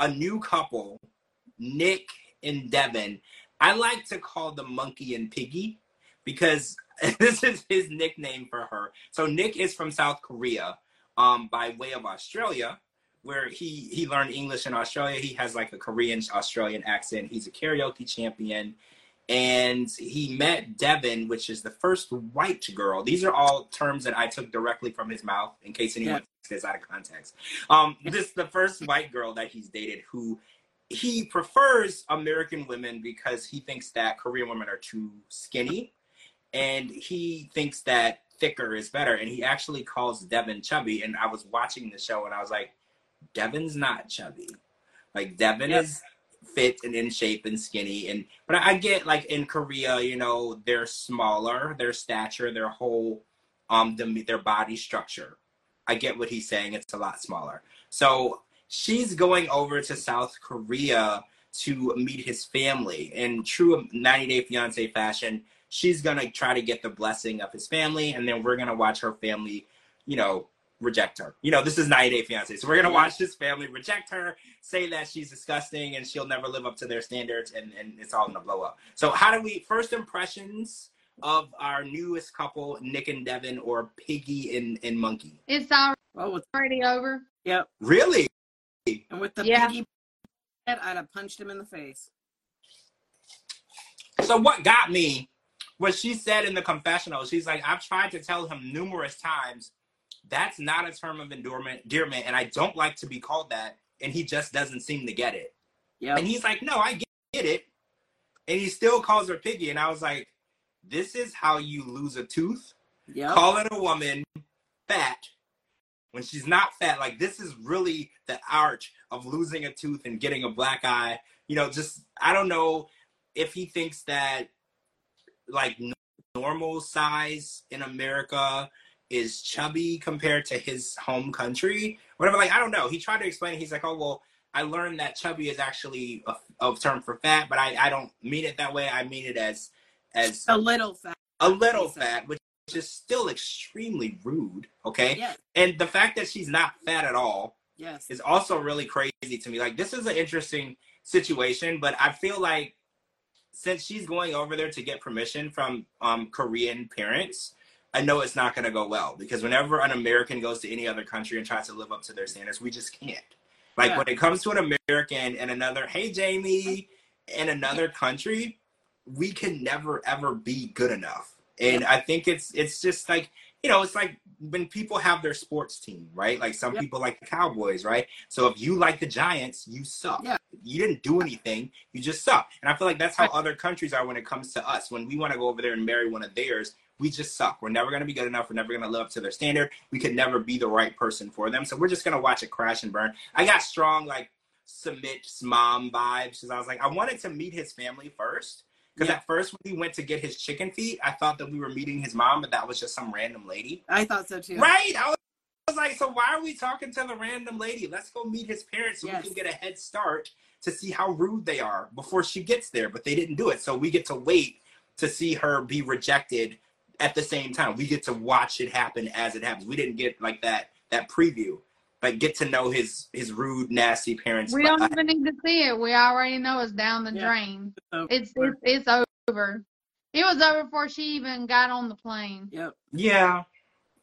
a new couple, Nick and Devin. I like to call them Monkey and Piggy because this is his nickname for her. So Nick is from South Korea um, by way of Australia where he he learned English in Australia. He has like a Korean Australian accent. He's a karaoke champion. And he met Devin, which is the first white girl. These are all terms that I took directly from his mouth, in case anyone takes this out of context. Um, this is the first white girl that he's dated who he prefers American women because he thinks that Korean women are too skinny, and he thinks that thicker is better. And he actually calls Devin chubby. And I was watching the show, and I was like, Devin's not chubby. Like Devin Yep. is fit and in shape and skinny and but I get like in Korea, you know, they're smaller, their stature, their whole um the, their body structure. I get what he's saying, it's a lot smaller. So she's going over to South Korea to meet his family. In true 90 Day Fiance fashion, she's gonna try to get the blessing of his family, and then we're gonna watch her family, you know, reject her. You know, this is 90 Day Fiance. So we're gonna watch his family reject her, say that she's disgusting and she'll never live up to their standards, and, and it's all gonna blow up. So how do we first impressions of our newest couple, Nick and Devin, or Piggy and, and Monkey? It's Well, with, already over. yep. Really? And with the Yeah. piggy, I'd have punched him in the face. So what got me was she said in the confessional, she's like, I've tried to tell him numerous times that's not a term of endearment, and I don't like to be called that, and he just doesn't seem to get it. Yep. And he's like, No, I get, it. And he still calls her piggy. And I was like, This is how you lose a tooth? Yep. Calling a woman fat when she's not fat. Like this is really the arch of losing a tooth and getting a black eye. You know, just I don't know if he thinks that like normal size in America is chubby compared to his home country. Whatever. Like I don't know. He tried to explain. it. He's like, oh well. I learned that chubby is actually a, a term for fat, but I, I don't mean it that way. I mean it as as A little fat. a little fat, which is still extremely rude. Okay. Yes. And the fact that she's not fat at all Yes. is also really crazy to me. Like, this is an interesting situation, but I feel like since she's going over there to get permission from um, Korean parents, I know it's not going to go well because whenever an American goes to any other country and tries to live up to their standards, we just can't. Like, Yeah. when it comes to an American and another, hey, Jamie, in another country, we can never ever be good enough. And I think it's it's just like you know, it's like when people have their sports team, right? Like some people like the Cowboys, right? So if you like the Giants, you suck. Yeah. You didn't do anything, you just suck. And I feel like that's how other countries are when it comes to us. When we want to go over there and marry one of theirs, we just suck. We're never going to be good enough. We're never going to live up to their standard. We could never be the right person for them. So we're just going to watch it crash and burn. I got strong, like, Sumit's mom vibes because I was like, I wanted to meet his family first. Because Yeah. at first, when he went to get his chicken feet, I thought that we were meeting his mom, but that was just some random lady. I thought so too. Right? I was, I was like, so why are we talking to the random lady? Let's go meet his parents so Yes. we can get a head start to see how rude they are before she gets there. But they didn't do it. So we get to wait to see her be rejected at the same time. We get to watch it happen as it happens. We didn't get like that that preview. Like get to know his his rude, nasty parents. We don't even need to see it. We already know it's down the Yeah. drain. So, It's it's it's over. It was over before she even got on the plane. Yep. Yeah,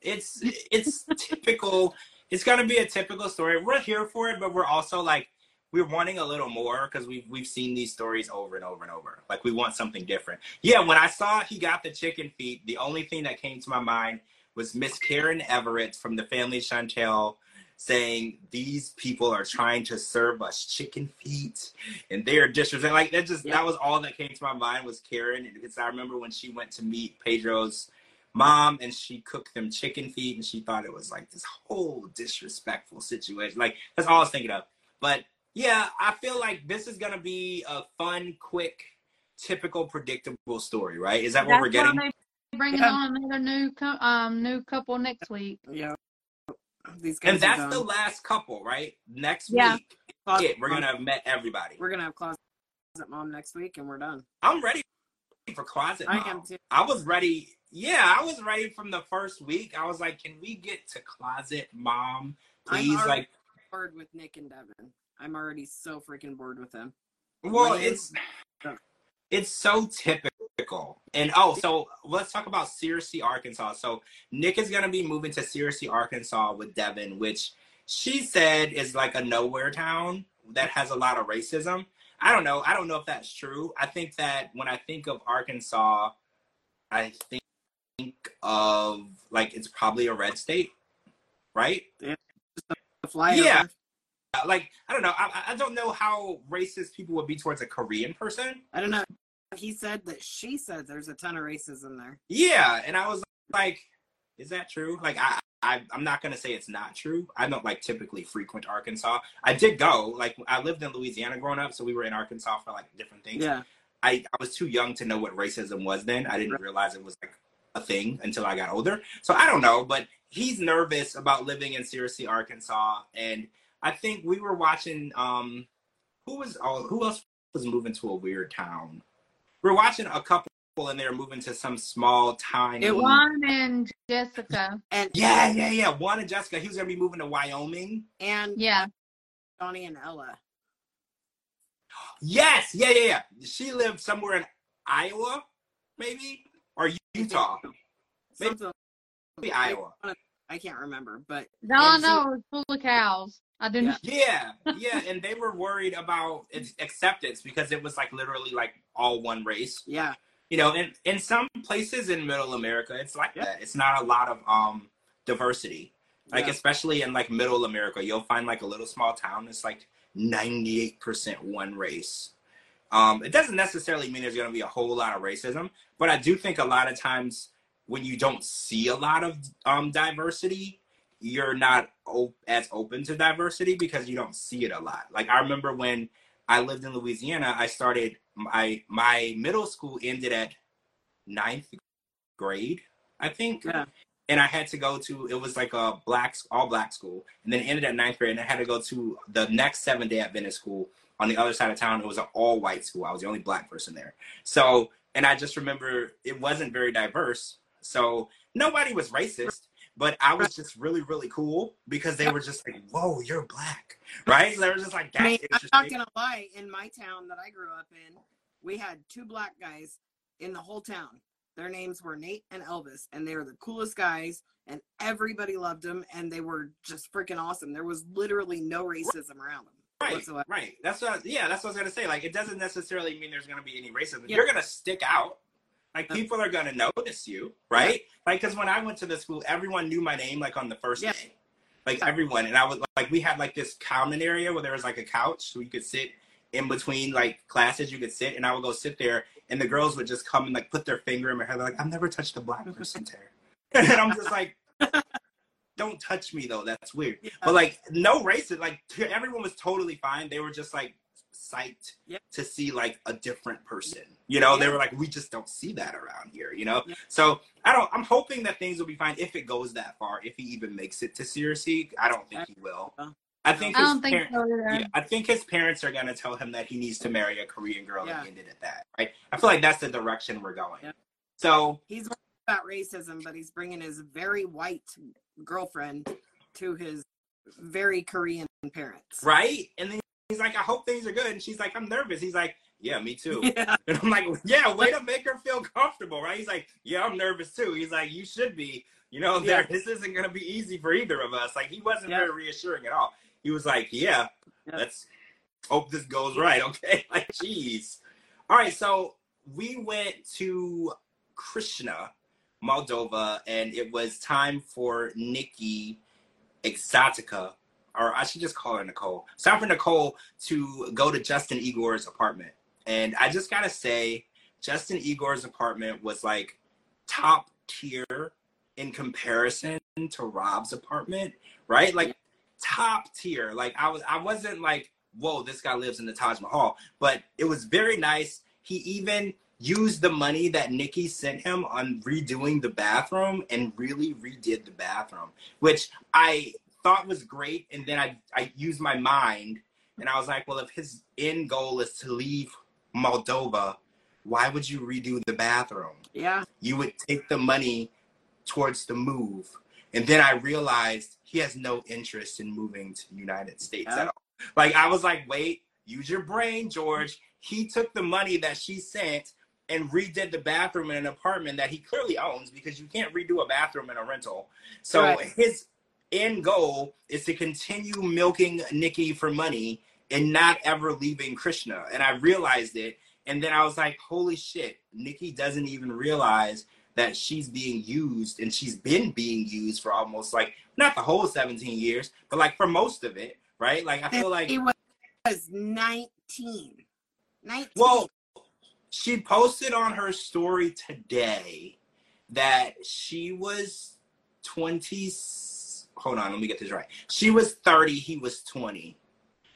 it's it's typical. It's gonna be a typical story. We're here for it, but we're also like we're wanting a little more because we've we've seen these stories over and over and over. Like we want something different. Yeah, when I saw he got the chicken feet, the only thing that came to my mind was Miss Karen Everett from the Family Chantel saying these people are trying to serve us chicken feet and they're disrespectful. Like that just Yeah. that was all that came to my mind was Karen and because I remember when she went to meet Pedro's mom and she cooked them chicken feet and she thought it was like this whole disrespectful situation. Like that's all I was thinking of. But yeah, I feel like this is gonna be a fun, quick, typical, predictable story, right? Is that what we're getting? bringing Yeah. on another new cou- um new couple next week. Yeah. These guys And that's the last couple, right? Next Yeah. week, Closet it, we're gonna have met everybody. we're gonna have closet mom next week, and we're done. I'm ready for closet I am too. I was ready. Yeah, I was ready from the first week. I was like, can we get to closet mom, I'm please? Like, bored with Nick and Devin. I'm already so freaking bored with them. well, Lame. it's it's so typical. And oh, so let's talk about Searcy, Arkansas. So Nick is gonna be moving to Searcy, Arkansas with Devin, which she said is like a nowhere town that has a lot of racism. I don't know. I don't know if that's true. I think that when I think of Arkansas, I think of like it's probably a red state, right? Yeah. Uh, Like I don't know. I, I don't know how racist people would be towards a Korean person. I don't know. He said that she said there's a ton of racism there. Yeah, and I was like, is that true? Like, I, I I'm not gonna say it's not true. I don't like typically frequent Arkansas. I did go. Like, I lived in Louisiana growing up, so we were in Arkansas for like different things. Yeah. I I was too young to know what racism was then. I didn't realize it was like a thing until I got older. So I don't know, but he's nervous about living in Searcy, Arkansas, and I think we were watching. Um, who was oh, who else was moving to a weird town? We were watching a couple, and they're moving to some small tiny. It was- Juan and Jessica. And Yeah, yeah, yeah. Juan and Jessica. He was gonna be moving to Wyoming. and Yeah. Johnny and Ella. Yes, yeah, yeah, yeah. She lived somewhere in Iowa, maybe or Utah. Maybe- Maybe Iowa. I I can't remember, but All I and she- know is full of cows. I didn't. Yeah. Yeah, yeah, and they were worried about acceptance because it was like literally like all one race. yeah, You know, in in some places in Middle America, it's like Yeah. that. It's not a lot of um diversity. Like yeah. especially in like Middle America, you'll find like a little small town that's like ninety eight percent one race. Um, it doesn't necessarily mean there's going to be a whole lot of racism, but I do think a lot of times when you don't see a lot of um, diversity, you're not op- as open to diversity because you don't see it a lot. Like I remember when I lived in Louisiana, I started my my middle school ended at ninth grade, I think, Yeah. and I had to go to it was like a black all black school, and then it ended at ninth grade, and I had to go to the next seven day Adventist school on the other side of town. It was an all white school. I was the only black person there. So, and I just remember it wasn't very diverse. So nobody was racist, but I was just really, really cool because they were just like, "Whoa, you're black," right? They were just like, I mean, "That's I'm not gonna lie. In my town that I grew up in, we had two black guys in the whole town. Their names were Nate and Elvis, and they were the coolest guys, and everybody loved them, and they were just freaking awesome. There was literally no racism around them Right, whatsoever. right. That's what. Yeah, that's what I was gonna say. Like, it doesn't necessarily mean there's gonna be any racism. Yeah. You're gonna stick out. Like, people are gonna notice you, right? Like, because when I went to the school, everyone knew my name. Like on the first Yeah. day, like everyone, and I was like, we had like this common area where there was like a couch, so you could sit in between like classes. You could sit, and I would go sit there, and the girls would just come and like put their finger in my hair. They're like, I've never touched a black person's hair, and I'm just like. Don't touch me though. That's weird. Yeah. But like no racist, like everyone was totally fine. They were just like psyched to see like a different person. You know, they were like, we just don't see that around here. You know, Yeah. so I don't. I'm hoping that things will be fine if it goes that far. If he even makes it to Searcy, I don't think he will. I think I his don't think parent- so yeah, I think his parents are gonna tell him that he needs to marry a Korean girl and end it at that. Right? I feel like that's the direction we're going. So He's worried about racism, but he's bringing his very white girlfriend to his very Korean parents. right, and then he's like, I hope things are good, and she's like, I'm nervous. He's like, Yeah, me too. Yeah. And I'm like, yeah, way to make her feel comfortable, right? He's like, yeah, I'm nervous too. He's like, you should be. You know, there, this isn't going to be easy for either of us. Like, he wasn't Yeah. very reassuring at all. He was like, yeah, Yeah. let's hope this goes right, okay? Like, jeez. All right, so we went to Krishna, Moldova, and it was time for Nikki Exotica, or I should just call her Nicole. It's time for Nicole to go to Justin Igor's apartment. And I just gotta say, Justin Igor's apartment was like top tier in comparison to Rob's apartment, right? Like top tier. Like I was I wasn't like, whoa, this guy lives in the Taj Mahal, but it was very nice. He even used the money that Nikki sent him on redoing the bathroom and really redid the bathroom, which I thought was great. And then I I used my mind and I was like, well, if his end goal is to leave Moldova, why would you redo the bathroom? Yeah. You would take the money towards the move. And then I realized he has no interest in moving to the United States Yeah. at all. Like I was like, wait, use your brain, George. He took the money that she sent and redid the bathroom in an apartment that he clearly owns because you can't redo a bathroom in a rental. So Right. his end goal is to continue milking Nikki for money and not ever leaving Krishna. And I realized it. And then I was like, holy shit, Nikki doesn't even realize that she's being used and she's been being used for almost like not the whole 17 years, but like for most of it, right? Like I feel like he was 19. 19. Well, she posted on her story today that she was 20. Hold on, let me get this right. She was 30, he was 20.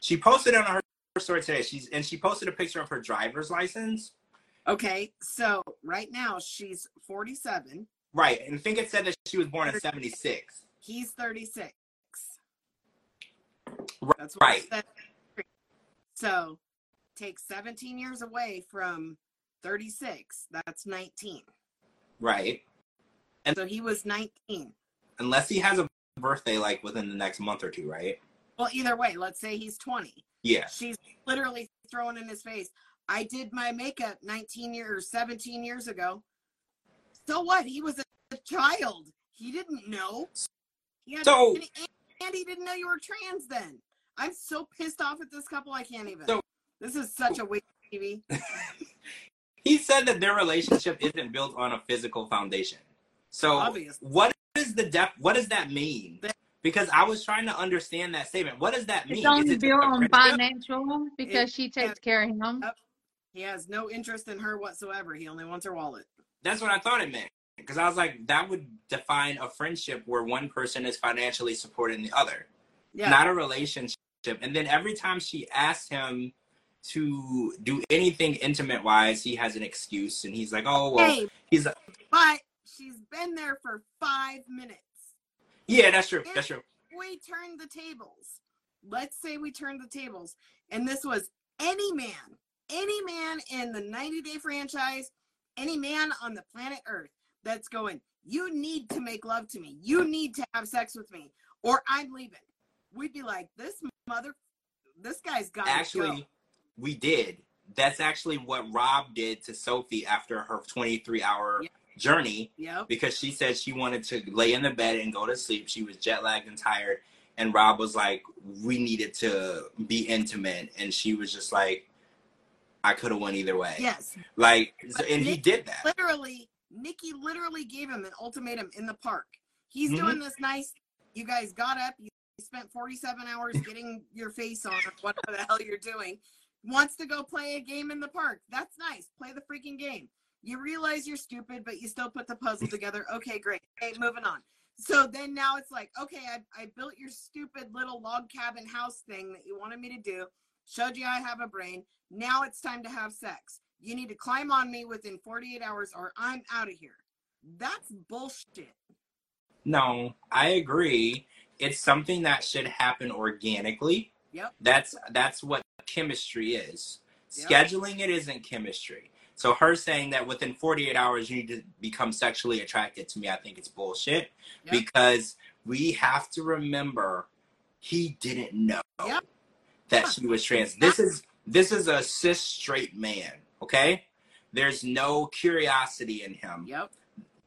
She posted on her story today. She's and she posted a picture of her driver's license. okay, so right now she's 47. Right, and I think it said that she was born in 76. He's 36. Right. That's what said. So take 17 years away from 36. That's 19. Right. And- so he was 19. Unless he has a birthday like within the next month or two, right? Well, either way, let's say he's 20. Yeah. She's literally throwing in his face. I did my makeup 19 years, 17 years ago. So what? He was a child. He didn't know. He So- and, and he didn't know you were trans then. I'm so pissed off at this couple. I can't even. So- this is such a waste of TV. He said that their relationship isn't built on a physical foundation. So Obvious. what is the depth? What does that mean? Because I was trying to understand that statement. What does that mean? It's only Is it built on financial because she takes care of him. He has no interest in her whatsoever. He only wants her wallet. That's what I thought it meant. Because I was like, that would define a friendship where one person is financially supporting the other, Yeah. not a relationship. And then every time she asks him to do anything intimate wise, he has an excuse, and he's like, "Oh well." hey, He's like, but she's been there for five minutes. "Yeah, that's true. That's true." We turned the tables. Let's say we turned the tables, and this was any man, any man in the 90 day franchise, any man on the planet Earth that's going, you need to make love to me. You need to have sex with me, or I'm leaving. We'd be like, this mother, this guy's got Actually, we did. That's actually what Rob did to Sophie after her 23 hour Yeah. Journey Yep. because she said she wanted to lay in the bed and go to sleep. She was jet lagged and tired. And Rob was like, we needed to be intimate. And she was just like, I could have went either way. Yes. Like, But and he did that. Literally, Nikki literally gave him an ultimatum in the park. He's Mhm. doing this nice. You guys got up. You spent 47 hours getting your face on, or whatever the hell you're doing. Wants to go play a game in the park. That's nice. Play the freaking game. You realize you're stupid, but you still put the puzzle together. Okay, great. Hey, moving on. So then now it's like, okay, I, I built your stupid little log cabin house thing that you wanted me to do. Showed you I have a brain. Now it's time to have sex. You need to climb on me within 48 hours or I'm out of here. That's bullshit. No, I agree. It's something that should happen organically. Yep. That's that's what chemistry is. Yep. Scheduling it isn't chemistry. So her saying that within 48 hours you need to become sexually attracted to me, I think it's bullshit Yep. because we have to remember he didn't know Yep. that she was trans. This is this is a cis straight man, okay? There's no curiosity in him Yep.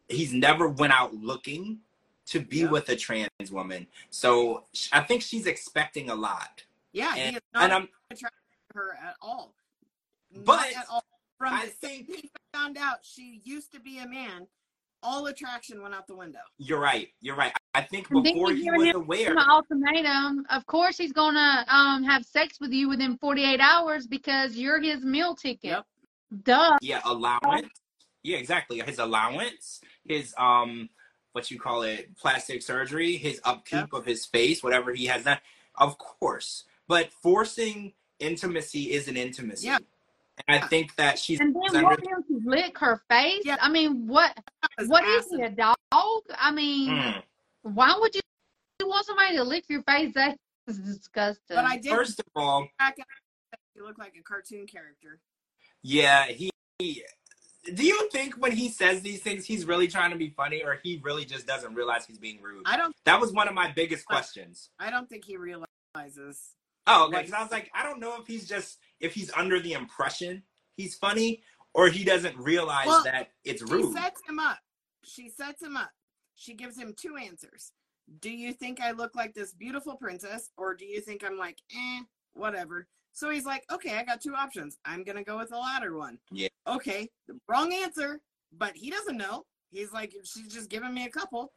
he's never went out looking to be Yeah. with a trans woman. So I think she's expecting a lot. Yeah, he And, and not I'm attracted to her at all. But at all. From I the think- second he found out she used to be a man, all attraction went out the window. you're right. You're right. I think And then before you he was aware, An ultimatum. Of course, he's gonna um have sex with you within 48 hours because you're his meal ticket. Yep. Duh. yeah, allowance. Yeah, exactly. His allowance, his um what you call it, plastic surgery, his upkeep of his face, whatever he has done. Of course. But forcing intimacy isn't intimacy. Yeah. And I think that she's And then under want him to lick her face? Yeah. I mean, what? That was What is acid. he, a dog? I mean, Mm. why would you you want somebody to lick your face? That is disgusting. But I did First of all, back up. You look like a cartoon character. Yeah, he, he- Do you think when he says these things, he's really trying to be funny, or he really just doesn't realize he's being rude? I don't. That was one of my biggest questions. I don't think he realizes. Oh, okay. Because I was like, I don't know if he's just if he's under the impression he's funny, or he doesn't realize Well, that it's rude. She sets him up. She sets him up. She gives him two answers. Do you think I look like this beautiful princess, or do you think I'm like, eh, whatever? So he's like, okay, I got two options. I'm gonna go with the latter one. Yeah. Okay, the wrong answer, but he doesn't know. He's like, she's just giving me a couple.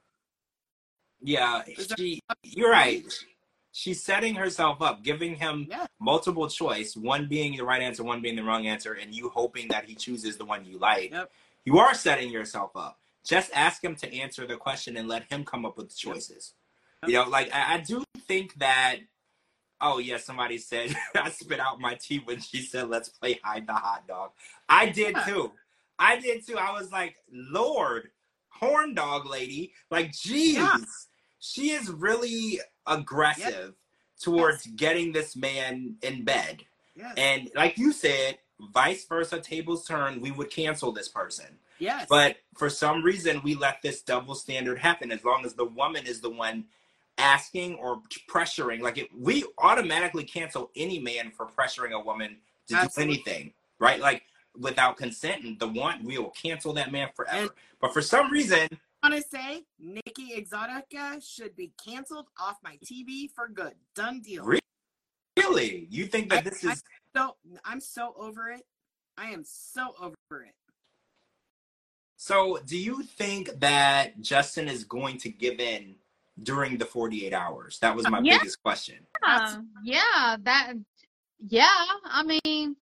yeah, she. You're right. She's setting herself up, giving him Yeah. multiple choice, one being the right answer, one being the wrong answer, and you hoping that he chooses the one you like. Yep. You are setting yourself up. Just ask him to answer the question and let him come up with the Yep. choices. You know, like I, I do think that. Oh yeah, somebody said I spit out my tea when she said, "Let's play hide the hot dog." I did Yeah. too. I did too. I was like, Lord, horn dog lady, like, jeez. Yeah. She is really aggressive towards getting this man in bed. Yes. And like you said, vice versa, tables turn, we would cancel this person. yes. But for some reason, we let this double standard happen as long as the woman is the one asking or pressuring. Like, it, we automatically cancel any man for pressuring a woman to Absolutely. do anything, right? Like, without consent, and the one, we will cancel that man forever. And- but for some reason, want to say Nikki Exotica should be canceled off my TV for good. Done deal. Really? Really? You think that I- this I- is So I'm so over it. I am so over it. so? Do you think that Justin is going to give in during the 48 hours? That was my Yeah. biggest question. Yeah, um, yeah, that, yeah. I mean,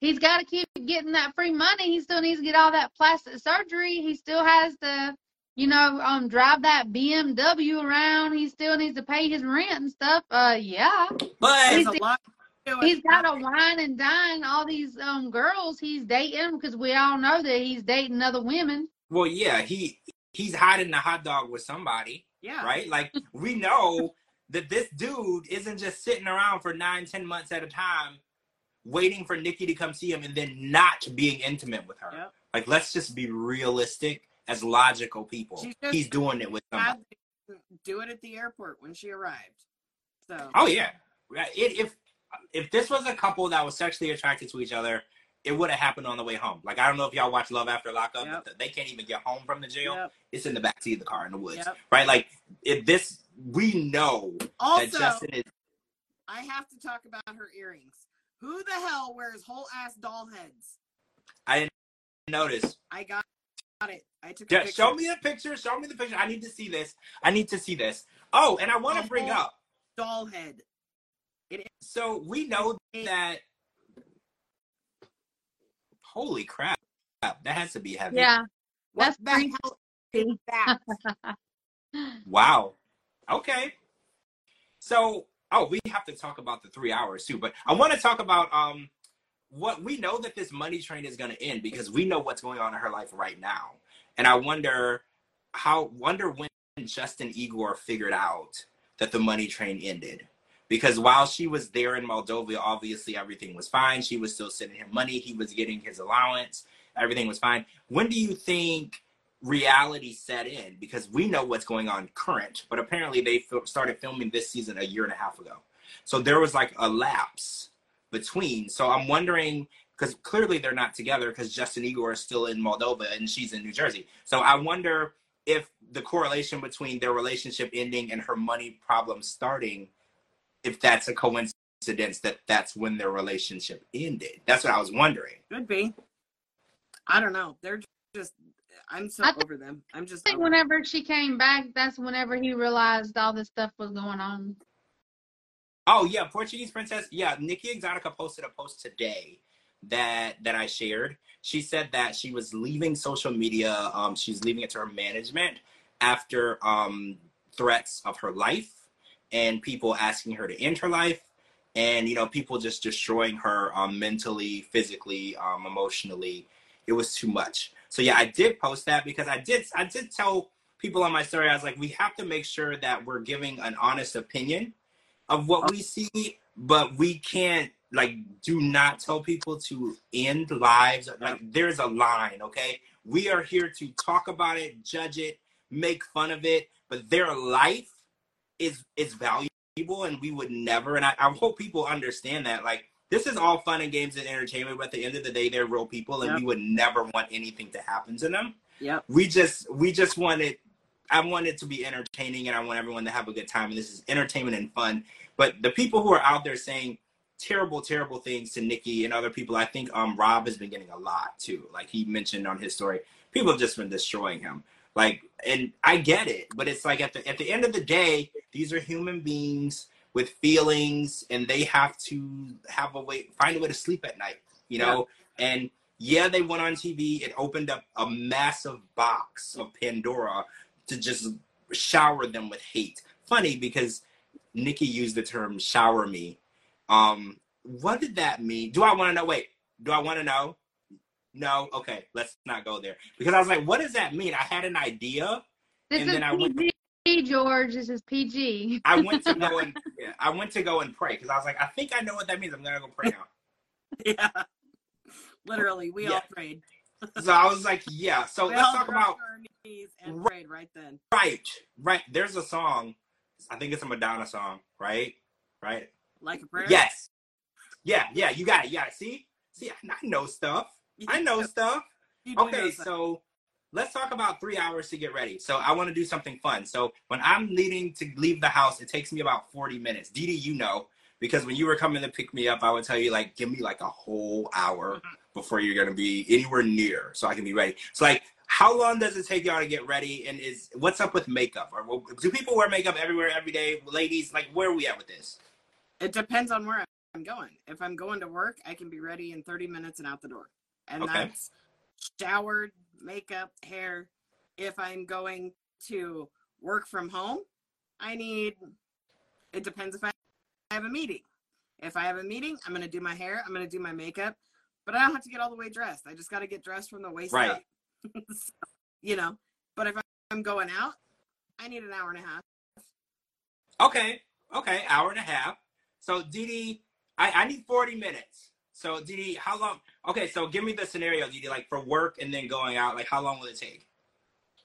he's got to keep getting that free money. He still needs to get all that plastic surgery. He still has to, you know, um, drive that BMW around. He still needs to pay his rent and stuff. Uh, yeah. But He's- a lot. He's got to wine and dine all these um girls he's dating because we all know that he's dating other women. well, yeah, he he's hiding the hot dog with somebody, Yeah. right? Like we know that this dude isn't just sitting around for nine, ten months at a time, waiting for Nikki to come see him and then not being intimate with her. Yep. Like, let's just be realistic as logical people. He's doing it with somebody. Do it at the airport when she arrived. So Oh yeah. It, if if this was a couple that was sexually attracted to each other, it would have happened on the way home. Like I don't know if y'all watch Love After Lockup, Yep. but they can't even get home from the jail. Yep. It's in the backseat of the car in the woods. Yep. Right? Like if this we know that Justin is I have to talk about her earrings. Who the hell wears whole ass doll heads? I didn't notice. I got it. I took a Yeah, picture. show me the picture. Show me the picture. I need to see this. I need to see this. Oh, and I want to bring up. doll head. So we know that. Holy crap! That has to be heavy. Yeah. What That's the pretty hell is that? Wow. Okay. So, oh, we have to talk about the three hours too, but I want to talk about um what we know that this money train is going to end because we know what's going on in her life right now, and I wonder how wonder when Justin Igor figured out that the money train ended. Because while she was there in Moldova, obviously everything was fine. She was still sending him money. He was getting his allowance. Everything was fine. When do you think reality set in because we know what's going on current, but apparently they started filming this season a year and a half ago. So there was like a lapse between. So I'm wondering because clearly they're not together because Justin Igor is still in Moldova and she's in New Jersey. So I wonder if the correlation between their relationship ending and her money problems starting, if that's a coincidence that that's when their relationship ended. That's what I was wondering. Could be. I don't know. They're just. I'm so I thi- over them. I'm just. I think over- whenever she came back, that's whenever he realized all this stuff was going on. Oh yeah, Portuguese princess. Yeah, Nikki Exotica posted a post today that that I shared. She said that she was leaving social media. Um, she's leaving it to her management after um, threats of her life and people asking her to end her life, and you know people just destroying her um, mentally, physically, um, emotionally. It was too much. So yeah, I did post that because I did. I did tell people on my story. I was like, we have to make sure that we're giving an honest opinion of what we see, but we can't like do not tell people to end lives. Like there's a line, okay? We are here to talk about it, judge it, make fun of it, but their life is is valuable and we would never and I, I hope people understand that like this is all fun and games and entertainment, but at the end of the day they're real people and Yep. we would never want anything to happen to them Yeah. we just we just wanted I want it to be entertaining and I want everyone to have a good time and this is entertainment and fun. But the people who are out there saying terrible, terrible things to Nikki and other people, I think um Rob has been getting a lot too. Like he mentioned on his story, people have just been destroying him. Like and I get it, but it's like at the at the end of the day, these are human beings with feelings and they have to have a way find a way to sleep at night, you know? And yeah, they went on TV. It opened up a massive box of Pandora to just shower them with hate. Funny because Nikki used the term shower me. Um, what did that mean? Do I want to know? Wait, do I want to know? No? Okay, let's not go there. Because I was like, what does that mean? I had an idea. This And is then I went- PG, George. This is PG. I went to go and yeah, I went to go and pray because I was like, I think I know what that means. I'm gonna go pray now. Yeah. Literally, we all prayed. So I was like, yeah. So let's talk about our knees and Right. right then. right, right. There's a song. I think it's a Madonna song, right? Right. Like a prayer. Yes. Yeah, yeah, you got it. It. See? See, I know stuff. I know stuff. You do know Okay, so let's talk about three hours to get ready. So I want to do something fun. So when I'm needing to leave the house, it takes me about 40 minutes. Dee Dee, you know, because when you were coming to pick me up, I would tell you like, give me like a whole hour mm-hmm. before you're gonna be anywhere near, so I can be ready. So like, how long does it take y'all to get ready? And is what's up with makeup? Or do people wear makeup everywhere every day? Ladies, like, where are we at with this? It depends on where I'm going. If I'm going to work, I can be ready in 30 minutes and out the door. And Okay. that's showered, makeup, hair. If I'm going to work from home, I need, it depends if I have a meeting. If I have a meeting, I'm going to do my hair, I'm going to do my makeup, but I don't have to get all the way dressed. I just got to get dressed from the waist Right. up. So, you know, but if I'm going out, I need an hour and a half. Okay, okay, hour and a half. So Dee Dee, I, I need 40 minutes. So Dee Dee, how long? Okay, so give me the scenario, Dee Dee, like for work and then going out, like how long will it take?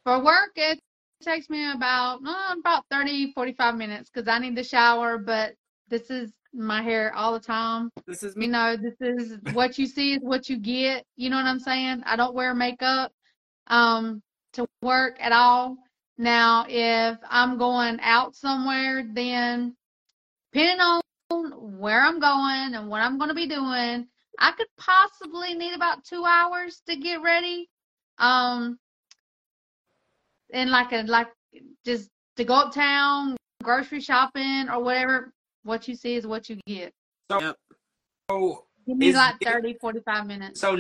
For work, it takes me about uh, about 30, 45 minutes because I need to shower. But this is my hair all the time. This is You me. know, this is what you see is what you get. You know what I'm saying? I don't wear makeup um to work at all. Now, if I'm going out somewhere, then depending on where I'm going and what I'm going to be doing, I could possibly need about two hours to get ready. Um, and like a like just to go uptown, grocery shopping or whatever. What you see is what you get. So, Yep. So, Give me like it- 30, 45 minutes. so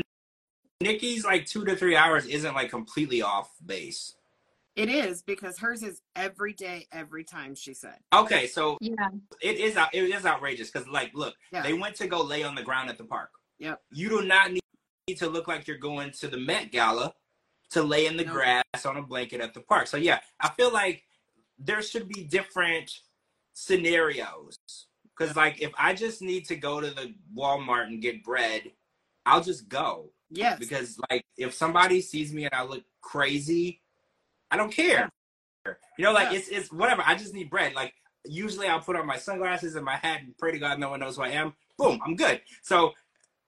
Nikki's like two to three hours isn't like completely off base. It is because hers is every day, every time, she said. Okay, so Yeah. it is out- it is outrageous because like look, Yeah. they went to go lay on the ground at the park. Yep. You do not need to look like you're going to the Met Gala to lay in the Nope. grass on a blanket at the park. So yeah, I feel like there should be different scenarios. Cause like if I just need to go to the Walmart and get bread, I'll just go. Yes. Because like if somebody sees me and I look crazy, I don't care. You know, like Yeah. it's it's whatever. I just need bread. Like usually I'll put on my sunglasses and my hat and pray to God no one knows who I am. Boom, I'm good. So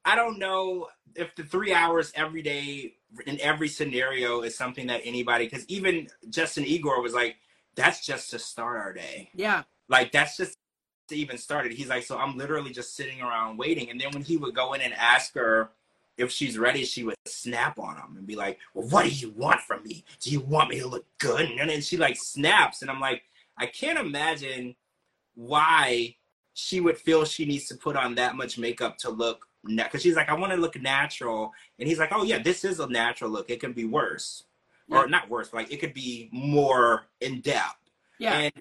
I don't know if the three hours every day in every scenario is something that anybody because even Justin Igor was like, that's just to start our day. yeah. Like that's just to even started. He's like, so I'm literally just sitting around waiting. And then when he would go in and ask her if she's ready, she would snap on him and be like, Well, what do you want from me? Do you want me to look good? And then she like snaps. And I'm like, I can't imagine why she would feel she needs to put on that much makeup to look because she's like, I want to look natural. And he's like, Oh yeah, this is a natural look. It can be worse. Yeah. Or not worse, like it could be more in depth. Yeah. And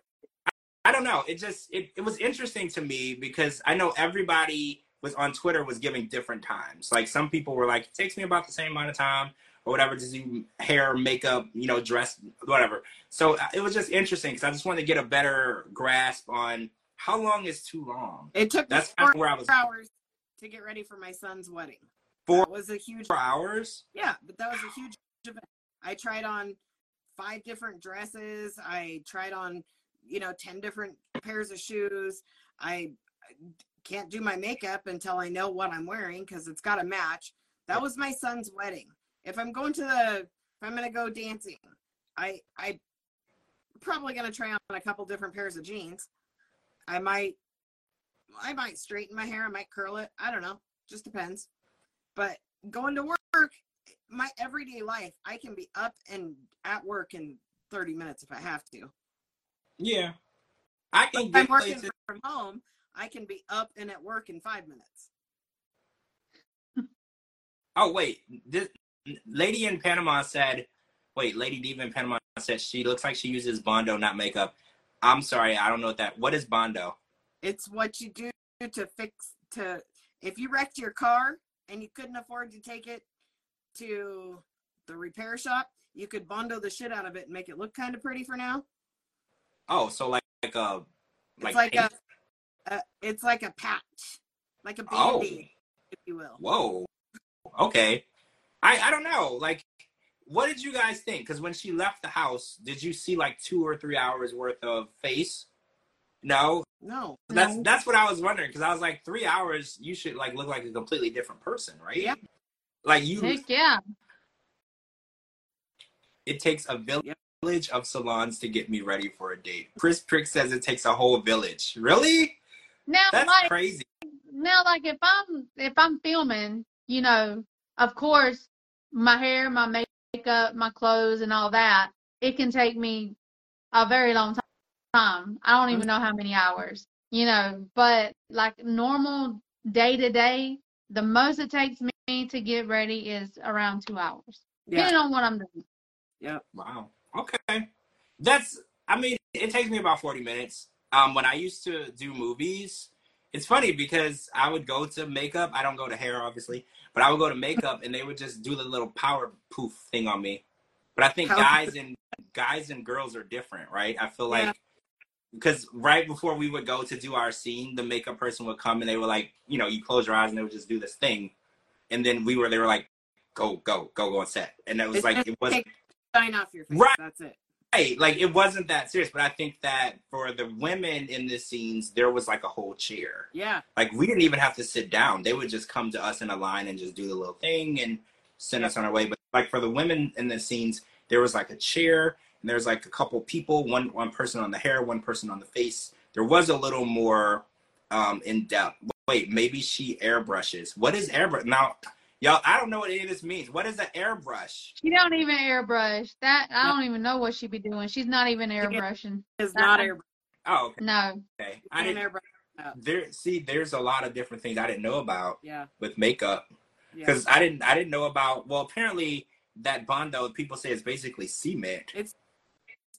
I, don't know. It just it, it was interesting to me because I know everybody was on Twitter was giving different times. Like some people were like, it takes me about the same amount of time or whatever to do hair, makeup, you know, dress, whatever. So uh, it was just interesting because I just wanted to get a better grasp on how long is too long. It took me That's four where I was. hours to get ready for my son's wedding. Four- That was a huge Four hours. Yeah, but that was a huge event. I tried on five different dresses. I tried on, you know, 10 different pairs of shoes. I can't do my makeup until I know what I'm wearing because it's got to match. That was my son's wedding. If I'm going to the, if I'm going to go dancing, I, I probably going to try on a couple different pairs of jeans. I might, I might straighten my hair. I might curl it. I don't know. Just depends. But going to work, my everyday life, I can be up and at work in 30 minutes if I have to. Yeah. I can if I'm working places. from home, I can be up and at work in five minutes. Oh wait, this lady in Panama said, wait, Lady Diva in Panama said she looks like she uses Bondo, not makeup. I'm sorry, I don't know what that. What is Bondo? It's what you do to fix to if you wrecked your car and you couldn't afford to take it to the repair shop, you could bondo the shit out of it and make it look kind of pretty for now. Oh, so like, like a It's like, like paint? a, a it's like a patch, like a Oh. band-aid, if you will. Whoa. Okay. I I don't know. Like, what did you guys think? Because when she left the house, did you see like two or three hours worth of face? No. No, That's No. that's what I was wondering because I was like three hours. You should like look like a completely different person, right? Yeah. Like you. Heck yeah. it takes a village of salons to get me ready for a date. Chris Prick says it takes a whole village. Really? Now, That's like crazy. now, like if I'm if I'm filming, you know, of course, my hair, my makeup, my clothes, and all that, it can take me a very long ti- time. I don't even know how many hours, you know. But like normal day to day, the most it takes me to get ready is around two hours, Yeah. depending on what I'm doing. Yeah. Wow. Okay. That's I mean, it takes me about 40 minutes. Um when I used to do movies, it's funny because I would go to makeup. I don't go to hair obviously, but I would go to makeup and they would just do the little power poof thing on me. But I think guys and guys and girls are different, right? I feel Yeah. like because right before we would go to do our scene, the makeup person would come and they were like, you know, you close your eyes and they would just do this thing. And then we were they were like, go, go, go, go on set. And it was It's like it wasn't shine off your face. Right. That's it. right like it wasn't that serious but i think that for the women in the scenes there was like a whole chair Yeah. like we didn't even have to sit down they would just come to us in a line and just do the little thing and send us on our way but like for the women in the scenes there was like a chair and there's like a couple people one one person on the hair one person on the face there was a little more um in depth wait maybe she airbrushes what is airbrush now y'all i don't know what any of this means what is an airbrush She don't even airbrush. That I don't even know what she be doing. She's not even airbrushing. It's not Uh-uh. air. oh okay, No. okay. i didn't airbrush. there see there's a lot of different things i didn't know about Yeah. with makeup Yeah. because i didn't i didn't know about well apparently that bondo people say is basically cement It's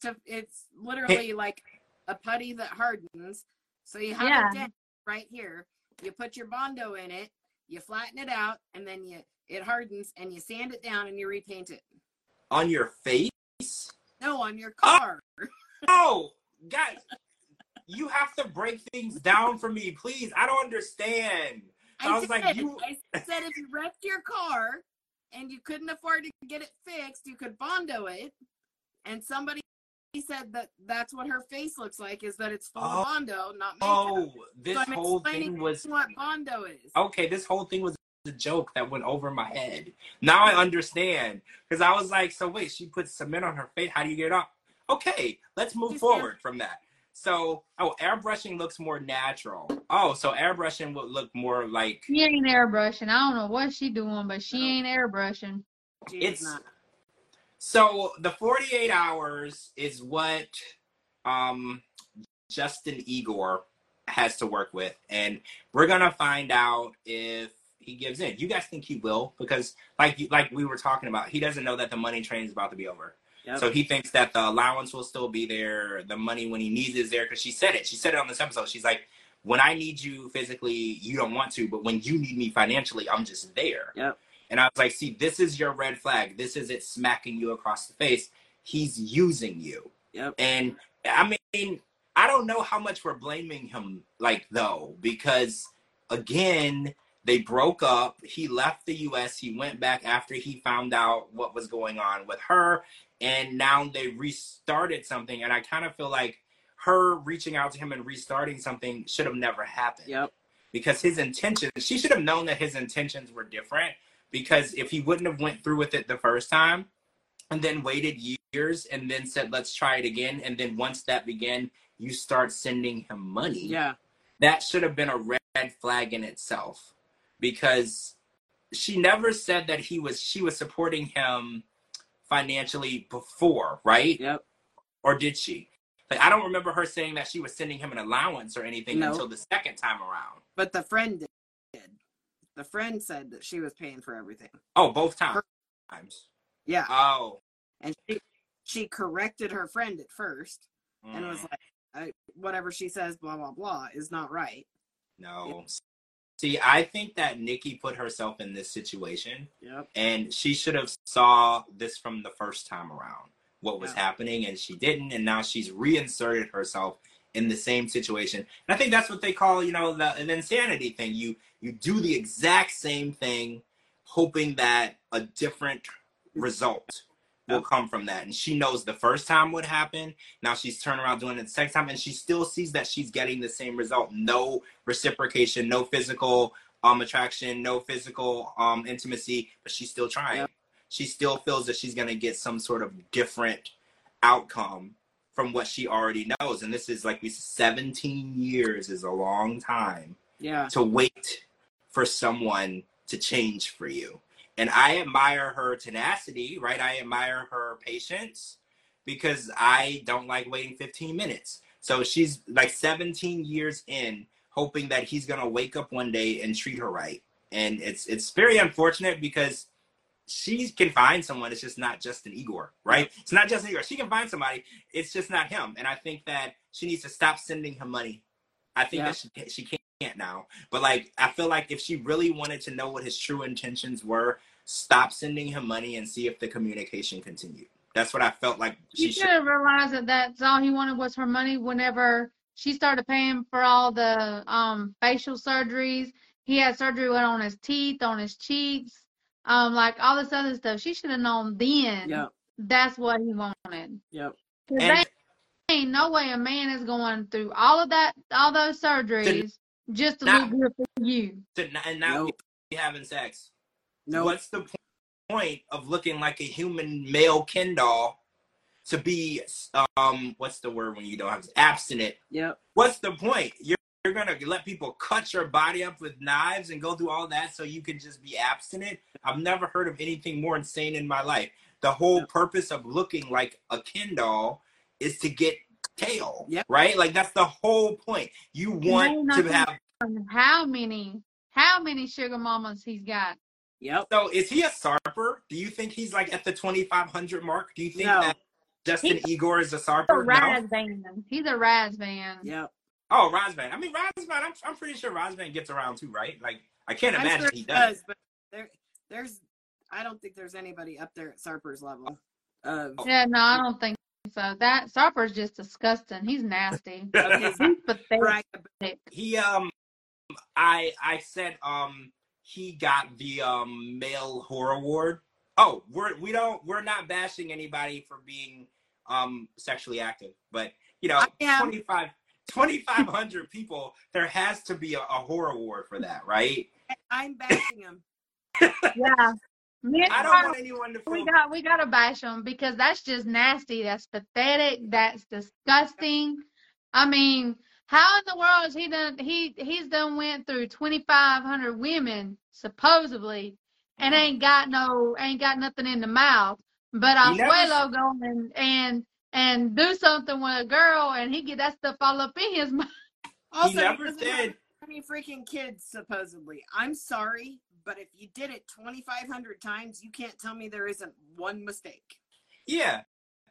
to, it's literally like a putty that hardens. So you have Yeah. it down right here. You put your bondo in it. You flatten it out, and then you it hardens, and you sand it down, and you repaint it. on your face No, on your Ah! car. oh guys you have to break things down for me please i don't understand I was did. like, you- I said if you wrecked your car and you couldn't afford to get it fixed, you could bondo it. And somebody said that that's what her face looks like is that it's full Oh. of bondo, not oh, makeup. oh this so I'm whole explaining thing was what bondo is. okay this whole thing was a joke that went over my head now i understand because i was like so wait she put cement on her face how do you get it off okay let's move Just forward from that so oh airbrushing looks more natural oh so airbrushing would look more like She ain't airbrushing. I don't know what she doing, but she No. ain't airbrushing. She it's not. So the 48 hours is what um justin igor has to work with and we're gonna find out if he gives in. You guys think he will? Because like you like we were talking about he doesn't know that the money train is about to be over. Yep. so he thinks that the allowance will still be there the money when he needs is there because she said it. She said it on this episode. She's like when i need you physically you don't want to but when you need me financially i'm just there. Yep. And i was like see this is your red flag this is it smacking you across the face he's using you Yep. and I mean, I don't know how much we're blaming him, like, though, because again, they broke up. He left the US. He went back after he found out what was going on with her. And now they restarted something. And I kind of feel like her reaching out to him and restarting something should have never happened Yep. because his intentions she should have known that his intentions were different because if he wouldn't have went through with it the first time and then waited years and then said let's try it again and then once that began you start sending him money Yeah. that should have been a red flag in itself because she never said that he was she was supporting him financially before right Yep. or did she like i don't remember her saying that she was sending him an allowance or anything No. until the second time around But the friend did. The friend said that she was paying for everything. Oh, both times. Yeah. Oh. And she she corrected her friend at first and mm, was like, I, whatever she says, blah blah blah, is not right. no. See, I think that Nikki put herself in this situation, Yep. and she should have saw this from the first time around what was Yeah. happening, and she didn't, and now she's reinserted herself in the same situation. And I think that's what they call, you know, the, an insanity thing. You you do the exact same thing, hoping that a different result will come from that. And she knows the first time what happened. Now she's turning around doing it the second time, and she still sees that she's getting the same result. No reciprocation, no physical um attraction, no physical um intimacy, but she's still trying. Yep. she still feels that she's going to get some sort of different outcome from what she already knows. And this is like we 17 years is a long time Yeah. to wait for someone to change for you. And I admire her tenacity, right? I admire her patience because I don't like waiting 15 minutes. So she's like 17 years in, hoping that he's gonna wake up one day and treat her right. And it's it's very unfortunate because she can find someone. It's just not Justin Igor, right? It's not Justin Igor. She can find somebody. It's just not him. And I think that she needs to stop sending him money. I think Yeah. that she she can't now. But like, I feel like if she really wanted to know what his true intentions were, stop sending him money and see if the communication continued. That's what I felt like She she should should. have realized that that's all he wanted was her money whenever she started paying for all the um facial surgeries. He had surgery went on his teeth, on his cheeks, um, like all this other stuff. She should have known then Yep. that's what he wanted. Yep. 'Cause And they ain't no way a man is going through all of that, all those surgeries just to Not- look good for you. to, and now Nope. we having sex. No. What's the point of looking like a human male Ken doll to be um what's the word when you don't have abstinent? Yep. What's the point? You're you're gonna let people cut your body up with knives and go through all that so you can just be abstinent. I've never heard of anything more insane in my life. The whole purpose of looking like a Ken doll is to get tail, Yep. right? Like that's the whole point. You want to have. How many, how many sugar mamas he's got? Yep. So is he a sarper? Do you think he's like at the twenty five hundred mark? Do you think No. that Justin He's Igor is a a sarper? No. Raz. He's a Razvan. Yep. Oh, Rosman. I mean, Rosman. I'm I'm pretty sure Rosman gets around too, right? Like I can't I'm imagine sure he he does. does, but there, there's, I don't think there's anybody up there at Sarper's level. Of. Yeah, no, I don't think so. That Sarper's just disgusting. He's nasty. of He's pathetic. brag- he um i i said um he got the um male horror award oh we're we don't we're not bashing anybody for being um sexually active but you know I 25 2500 people there has to be a, a horror award for that right I'm bashing him. Yeah. Me i don't Carl, want anyone to we got we gotta bash him because that's just nasty. That's pathetic. That's disgusting. I mean, how in the world is he done? He he's done went through twenty five hundred women supposedly, and mm-hmm. ain't got no ain't got nothing in the mouth. But He never Abuelo go and and and do something with a girl, and he get that stuff all up in his mouth. Also, he never doesn't said have any freaking kids, supposedly. I'm sorry, but if you did it 2,500 times, you can't tell me there isn't one mistake. yeah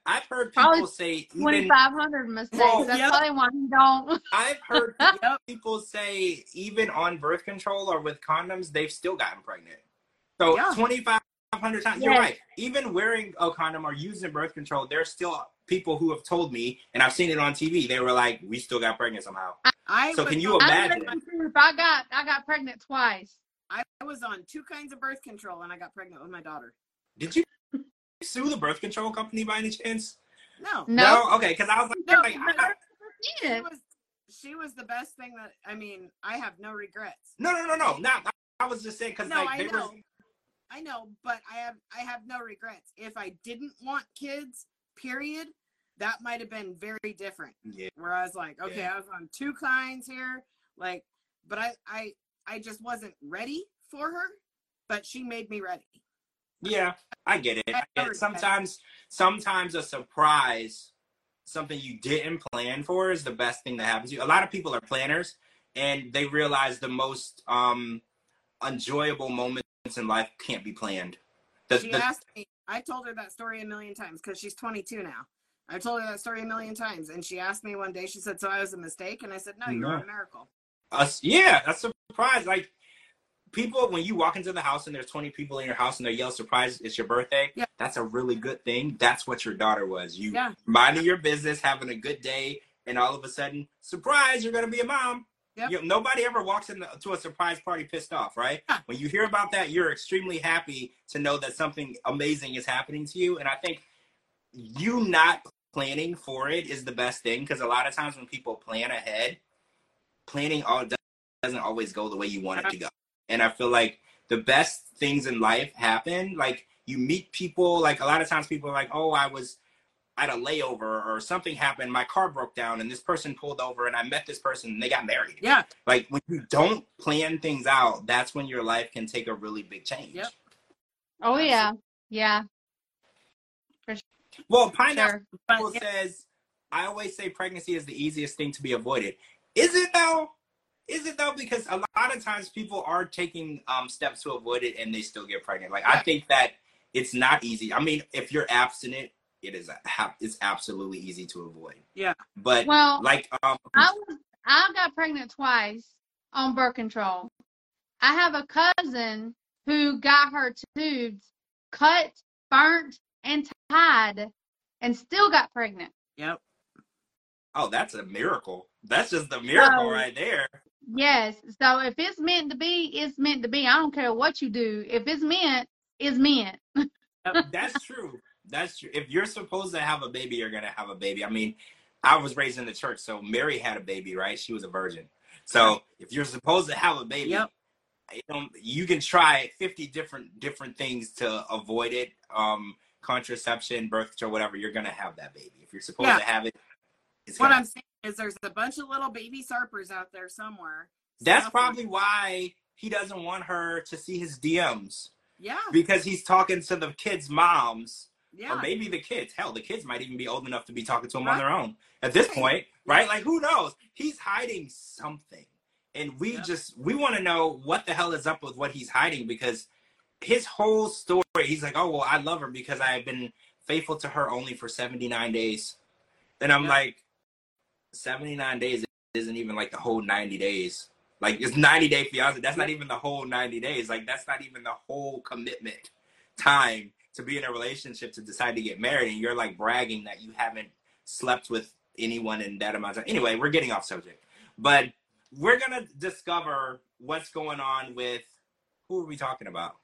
i've heard people Probably say 2,500 even mistakes. Well, That's yep. probably why he don't. i've heard people say even on birth control or with condoms, they've still gotten pregnant. So Yeah. 2,500 times. You're right. Even wearing a condom or using birth control, there's still people who have told me, and I've seen it on TV. They were like, "We still got pregnant somehow." I So was can you imagine? telling you the truth. I got I got pregnant twice. I was on two kinds of birth control and I got pregnant with my daughter. Did you sue the birth control company by any chance? No. No. Okay, because I was like, No, like, I- she was she was the best thing that I mean, I have no regrets. no, no, no, no, not. I, I was just saying because No, like I know. were. I know, but I have I have no regrets. If I didn't want kids, period, that might have been very different. Yeah. Where I was like, okay, Yeah. I was on two kinds here, like, but I I I just wasn't ready for her, but she made me ready. Yeah, I get it. I get it. Sometimes, sometimes a surprise, something you didn't plan for, is the best thing that happens to you. A lot of people are planners, and they realize the most um, enjoyable moments in life can't be planned. The, She the- asked me. I told her that story a million times because she's 22 now. I told her that story a million times, and she asked me one day. She said, "So I was a mistake," and I said, "No, you're No. a miracle." us, yeah, that's a surprise. Like people, when you walk into the house and there's 20 people in your house and they yell surprise, it's your birthday. Yeah. That's a really good thing. That's what your daughter was. You Yeah. minding your business, having a good day, and all of a sudden, surprise, you're gonna be a mom. Yep. You, nobody ever walks into a surprise party pissed off, right? When you hear about that, you're extremely happy to know that something amazing is happening to you. And I think you not planning for it is the best thing because a lot of times when people plan ahead, planning all doesn't always go the way you want it to go. And I feel like the best things in life happen. Like you meet people. Like a lot of times, people are like, "Oh, I was at a layover or something happened. My car broke down, and this person pulled over, and I met this person, and they got married." Yeah. Like when you don't plan things out, that's when your life can take a really big change. Yep. Oh yeah, yeah, Well, pineapple sure. But yeah, says, "I always say pregnancy is the easiest thing to be avoided." Is it though? Is it though? Because a lot of times people are taking um, steps to avoid it, and they still get pregnant. Like I think that it's not easy. I mean, if you're abstinent, it is a, it's absolutely easy to avoid. Yeah. But Well, like um, I was I got pregnant twice on birth control. I have a cousin who got her tubes cut, burnt, and tied, and still got pregnant. yep. oh, that's a miracle. That's just a miracle So- right there. Yes. So if it's meant to be, it's meant to be. I don't care what you do. If it's meant, it's meant. That's true. That's true. If you're supposed to have a baby, you're gonna have a baby. I mean, I was raised in the church, so Mary had a baby, right? She was a virgin. So if you're supposed to have a baby, Yep. you, know, you can try 50 different different things to avoid it. Um, contraception, birth control, whatever. You're gonna have that baby. If you're supposed Yeah. to have it, it's What gonna. I'm saying is there's a bunch of little baby sarpers out there somewhere. That's probably why he doesn't want her to see his DMs Yeah. because he's talking to the kids' moms Yeah. or maybe the kids. Hell, the kids might even be old enough to be talking to him on their own at this point, right? Like, who knows? He's hiding something, and we Yep. just we want to know what the hell is up with what he's hiding because his whole story. He's like, oh well, I love her because I have been faithful to her only for seventy nine days. And I'm Yep. like, seventy nine days isn't even like the whole ninety days. Like it's ninety day fiance. That's not even the whole ninety days. Like that's not even the whole commitment time to be in a relationship to decide to get married and you're like bragging that you haven't slept with anyone in that amount of time. Anyway, we're getting off subject. But we're gonna discover what's going on with who are we talking about?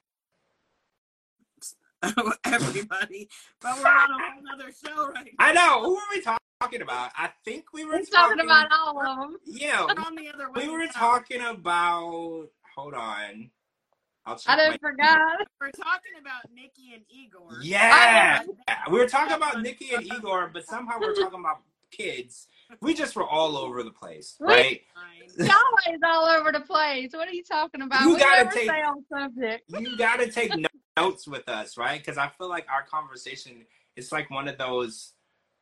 Everybody. But we're on a whole other show right now. I know, who are we talking about? I think we were We're talking about all of them. Yeah, We're on the other way. we were now. talking about hold on. I'll check I done my- forgot. We're talking about Nikki and Igor. Yeah. We were talking about Nikki and Igor, but somehow we're talking about kids. We just were all over the place, right? Y'all is all over the place. What are you talking about? You we gotta never take- stay on subject. You got to take no- notes with us, right? Because I feel like our conversation is like one of those.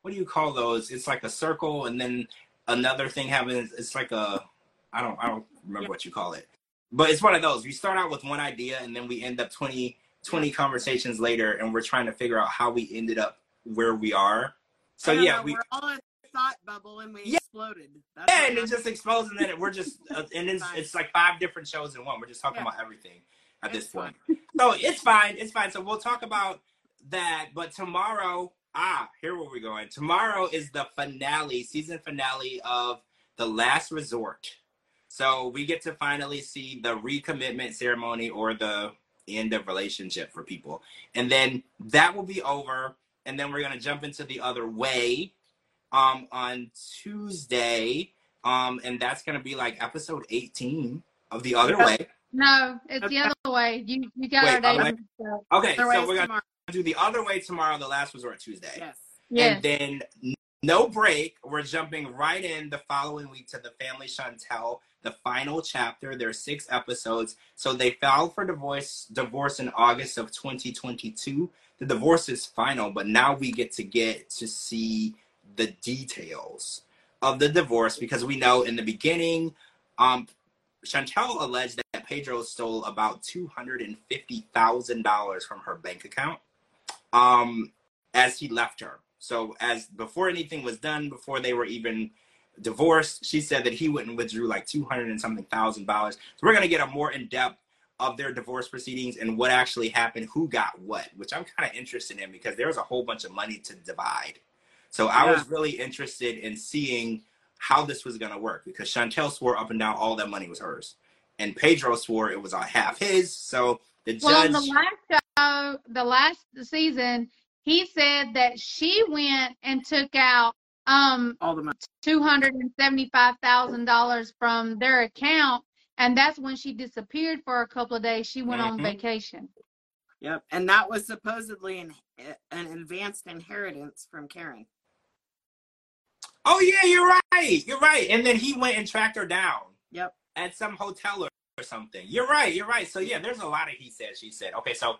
What do you call those? It's like a circle, and then another thing happens. It's like a. I don't. I don't remember what you call it, but it's one of those. We start out with one idea, and then we end up 20, 20 conversations later, and we're trying to figure out how we ended up where we are. So yeah, know, we we're all in a thought bubble and we Yeah. exploded. That's Yeah, and it just explodes, and then we're just, uh, and it's, it's like five different shows in one. We're just talking Yeah. about everything at this It's point. So it's fine, it's fine. So we'll talk about that. But tomorrow, ah, here where we're going. Tomorrow is the finale, season finale of The Last Resort. So we get to finally see the recommitment ceremony or the end of relationship for people, and then that will be over. And then we're gonna jump into the other way um on Tuesday. Um, and that's gonna be like episode 18 of the other way. No, it's the other way. You you got Wait, our date. other. Okay, so we're gonna tomorrow. do the other way tomorrow, the last resort Tuesday. Yes. Yes. And then no break. We're jumping right in the following week to the Family Chantel, the final chapter. There's six episodes. So they filed for divorce divorce in August of 2022. The divorce is final, but now we get to get to see the details of the divorce because we know in the beginning, um, Chantel alleged that Pedro stole about two hundred and fifty thousand dollars from her bank account, um, as he left her. So as before anything was done, before they were even divorced, she said that he went and withdrew like two hundred and something thousand dollars. So we're gonna get a more in depth of their divorce proceedings and what actually happened, who got what, which I'm kind of interested in because there was a whole bunch of money to divide. So I was really interested in seeing how this was gonna work because Chantel swore up and down all that money was hers, and Pedro swore it was on half his. So the judge. Well, on the last show, the last season, he said that she went and took out um All the money. two hundred and seventy-five thousand dollars from their account, and that's when she disappeared for a couple of days. She went on Mhm. vacation. Yep. And that was supposedly an an advanced inheritance from Karen. Oh yeah, you're right. You're right. And then he went and tracked her down. Yep. At some hotel or, or something. You're right. You're right. So yeah, there's a lot of he said, she said. Okay, so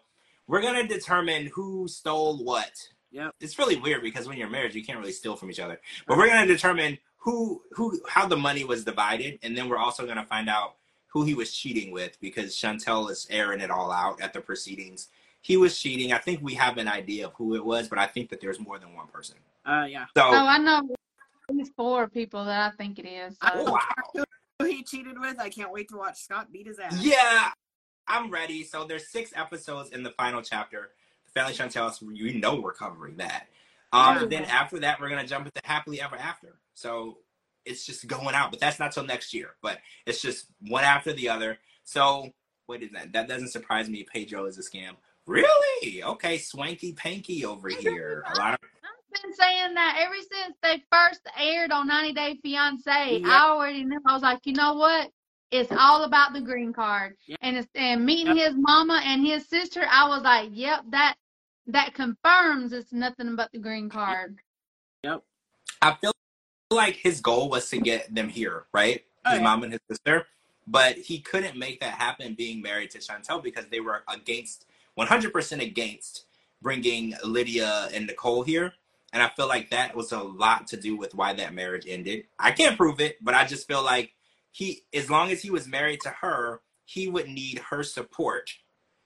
we're gonna determine who stole what. Yep. It's really weird because when you're married, you can't really steal from each other. But we're gonna determine who who how the money was divided, and then we're also gonna find out who he was cheating with because Chantel is airing it all out at the proceedings. He was cheating. I think we have an idea of who it was, but I think that there's more than one person. Uh yeah. So Oh, I know at least four people that I think it is. so- oh, wow. Who he cheated with? I can't wait to watch Scott beat his ass. Yeah, I'm ready. So there's six episodes in the final chapter. The Family Chantel, so you know we're covering that. Um, Yeah. Then after that, we're gonna jump into Happily Ever After. So it's just going out, but that's not till next year. But it's just one after the other. So what is that? That doesn't surprise me. Pedro is a scam. Really? Okay, swanky panky over here. A lot of been saying that ever since they first aired on 90 Day Fiance. Yep. I already knew. I was like, you know what? It's all about the green card. Yep. And it's and meeting his mama and his sister, I was like, yep, that that confirms it's nothing but the green card. Yep. I feel like his goal was to get them here, right? Oh, His yeah. mom and his sister. But he couldn't make that happen being married to Chantel because they were against, 100% against bringing Lydia and Nicole here. And I feel like that was a lot to do with why that marriage ended. I can't prove it, but I just feel like he, as long as he was married to her, he would need her support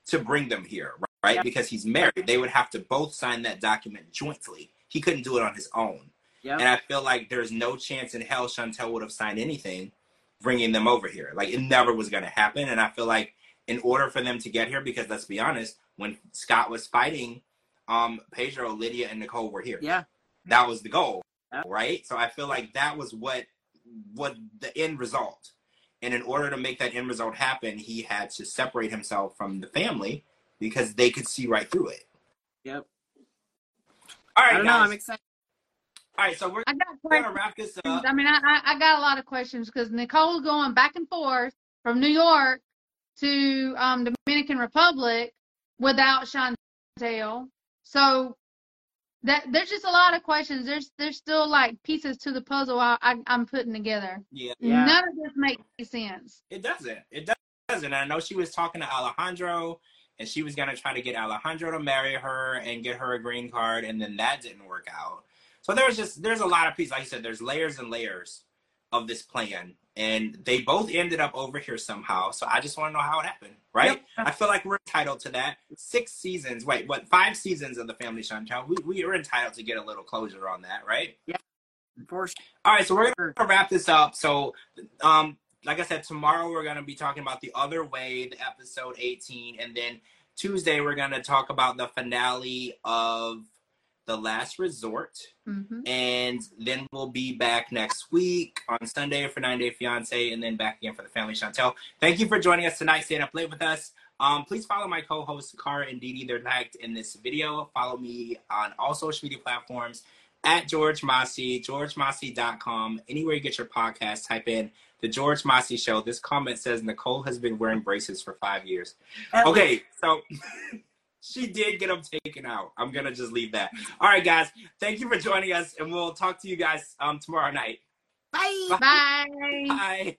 to bring them here, right? Yeah. Because he's married. They would have to both sign that document jointly. He couldn't do it on his own. Yep. And I feel like there's no chance in hell Chantel would have signed anything bringing them over here. Like it never was going to happen. And I feel like in order for them to get here, because let's be honest, when Scott was fighting, um, Pedro, Lydia, and Nicole were here. Yeah. That was the goal, Yeah. right? So I feel like that was what what the end result. And in order to make that end result happen, he had to separate himself from the family because they could see right through it. Yep. All right, I don't know. guys. I'm excited. All right, so we're I got gonna wrap this up. I mean, I, I I got a lot of questions because Nicole's going back and forth from New York to um, Dominican Republic without Chantel. So that there's just a lot of questions. There's there's still like pieces to the puzzle I, I I'm putting together. Yeah. Yeah. None of this makes sense. It doesn't. It doesn't. I know she was talking to Alejandro, and she was gonna try to get Alejandro to marry her and get her a green card, and then that didn't work out. So there's just there's a lot of pieces. Like I said, there's layers and layers of this plan, and they both ended up over here somehow. So I just want to know how it happened, right? Yep. I feel like we're entitled to that. Six seasons. Wait, what? Five seasons of the Family Chantel. We we are entitled to get a little closure on that, right? For sure. All right, so we're gonna wrap this up. So, um, like I said, tomorrow we're gonna be talking about the other way, the episode 18, and then Tuesday we're gonna talk about the finale of the Last Resort, hmm and then we'll be back next week on Sunday for 9 Day Fiance, and then back again for the Family Chantel. Thank you for joining us tonight, staying up late with us. Um, please follow my co-hosts Kara and Dee Dee. They're tagged in this video. Follow me on all social media platforms at George Mossey, georgemossey.com. Anywhere you get your podcast, type in the George Mossey Show. This comment says Nicole has been wearing braces for five years. Okay, so she did get them taken out. I'm gonna just leave that. All right, guys. Thank you for joining us, and we'll talk to you guys um tomorrow night. Bye. Bye. Bye.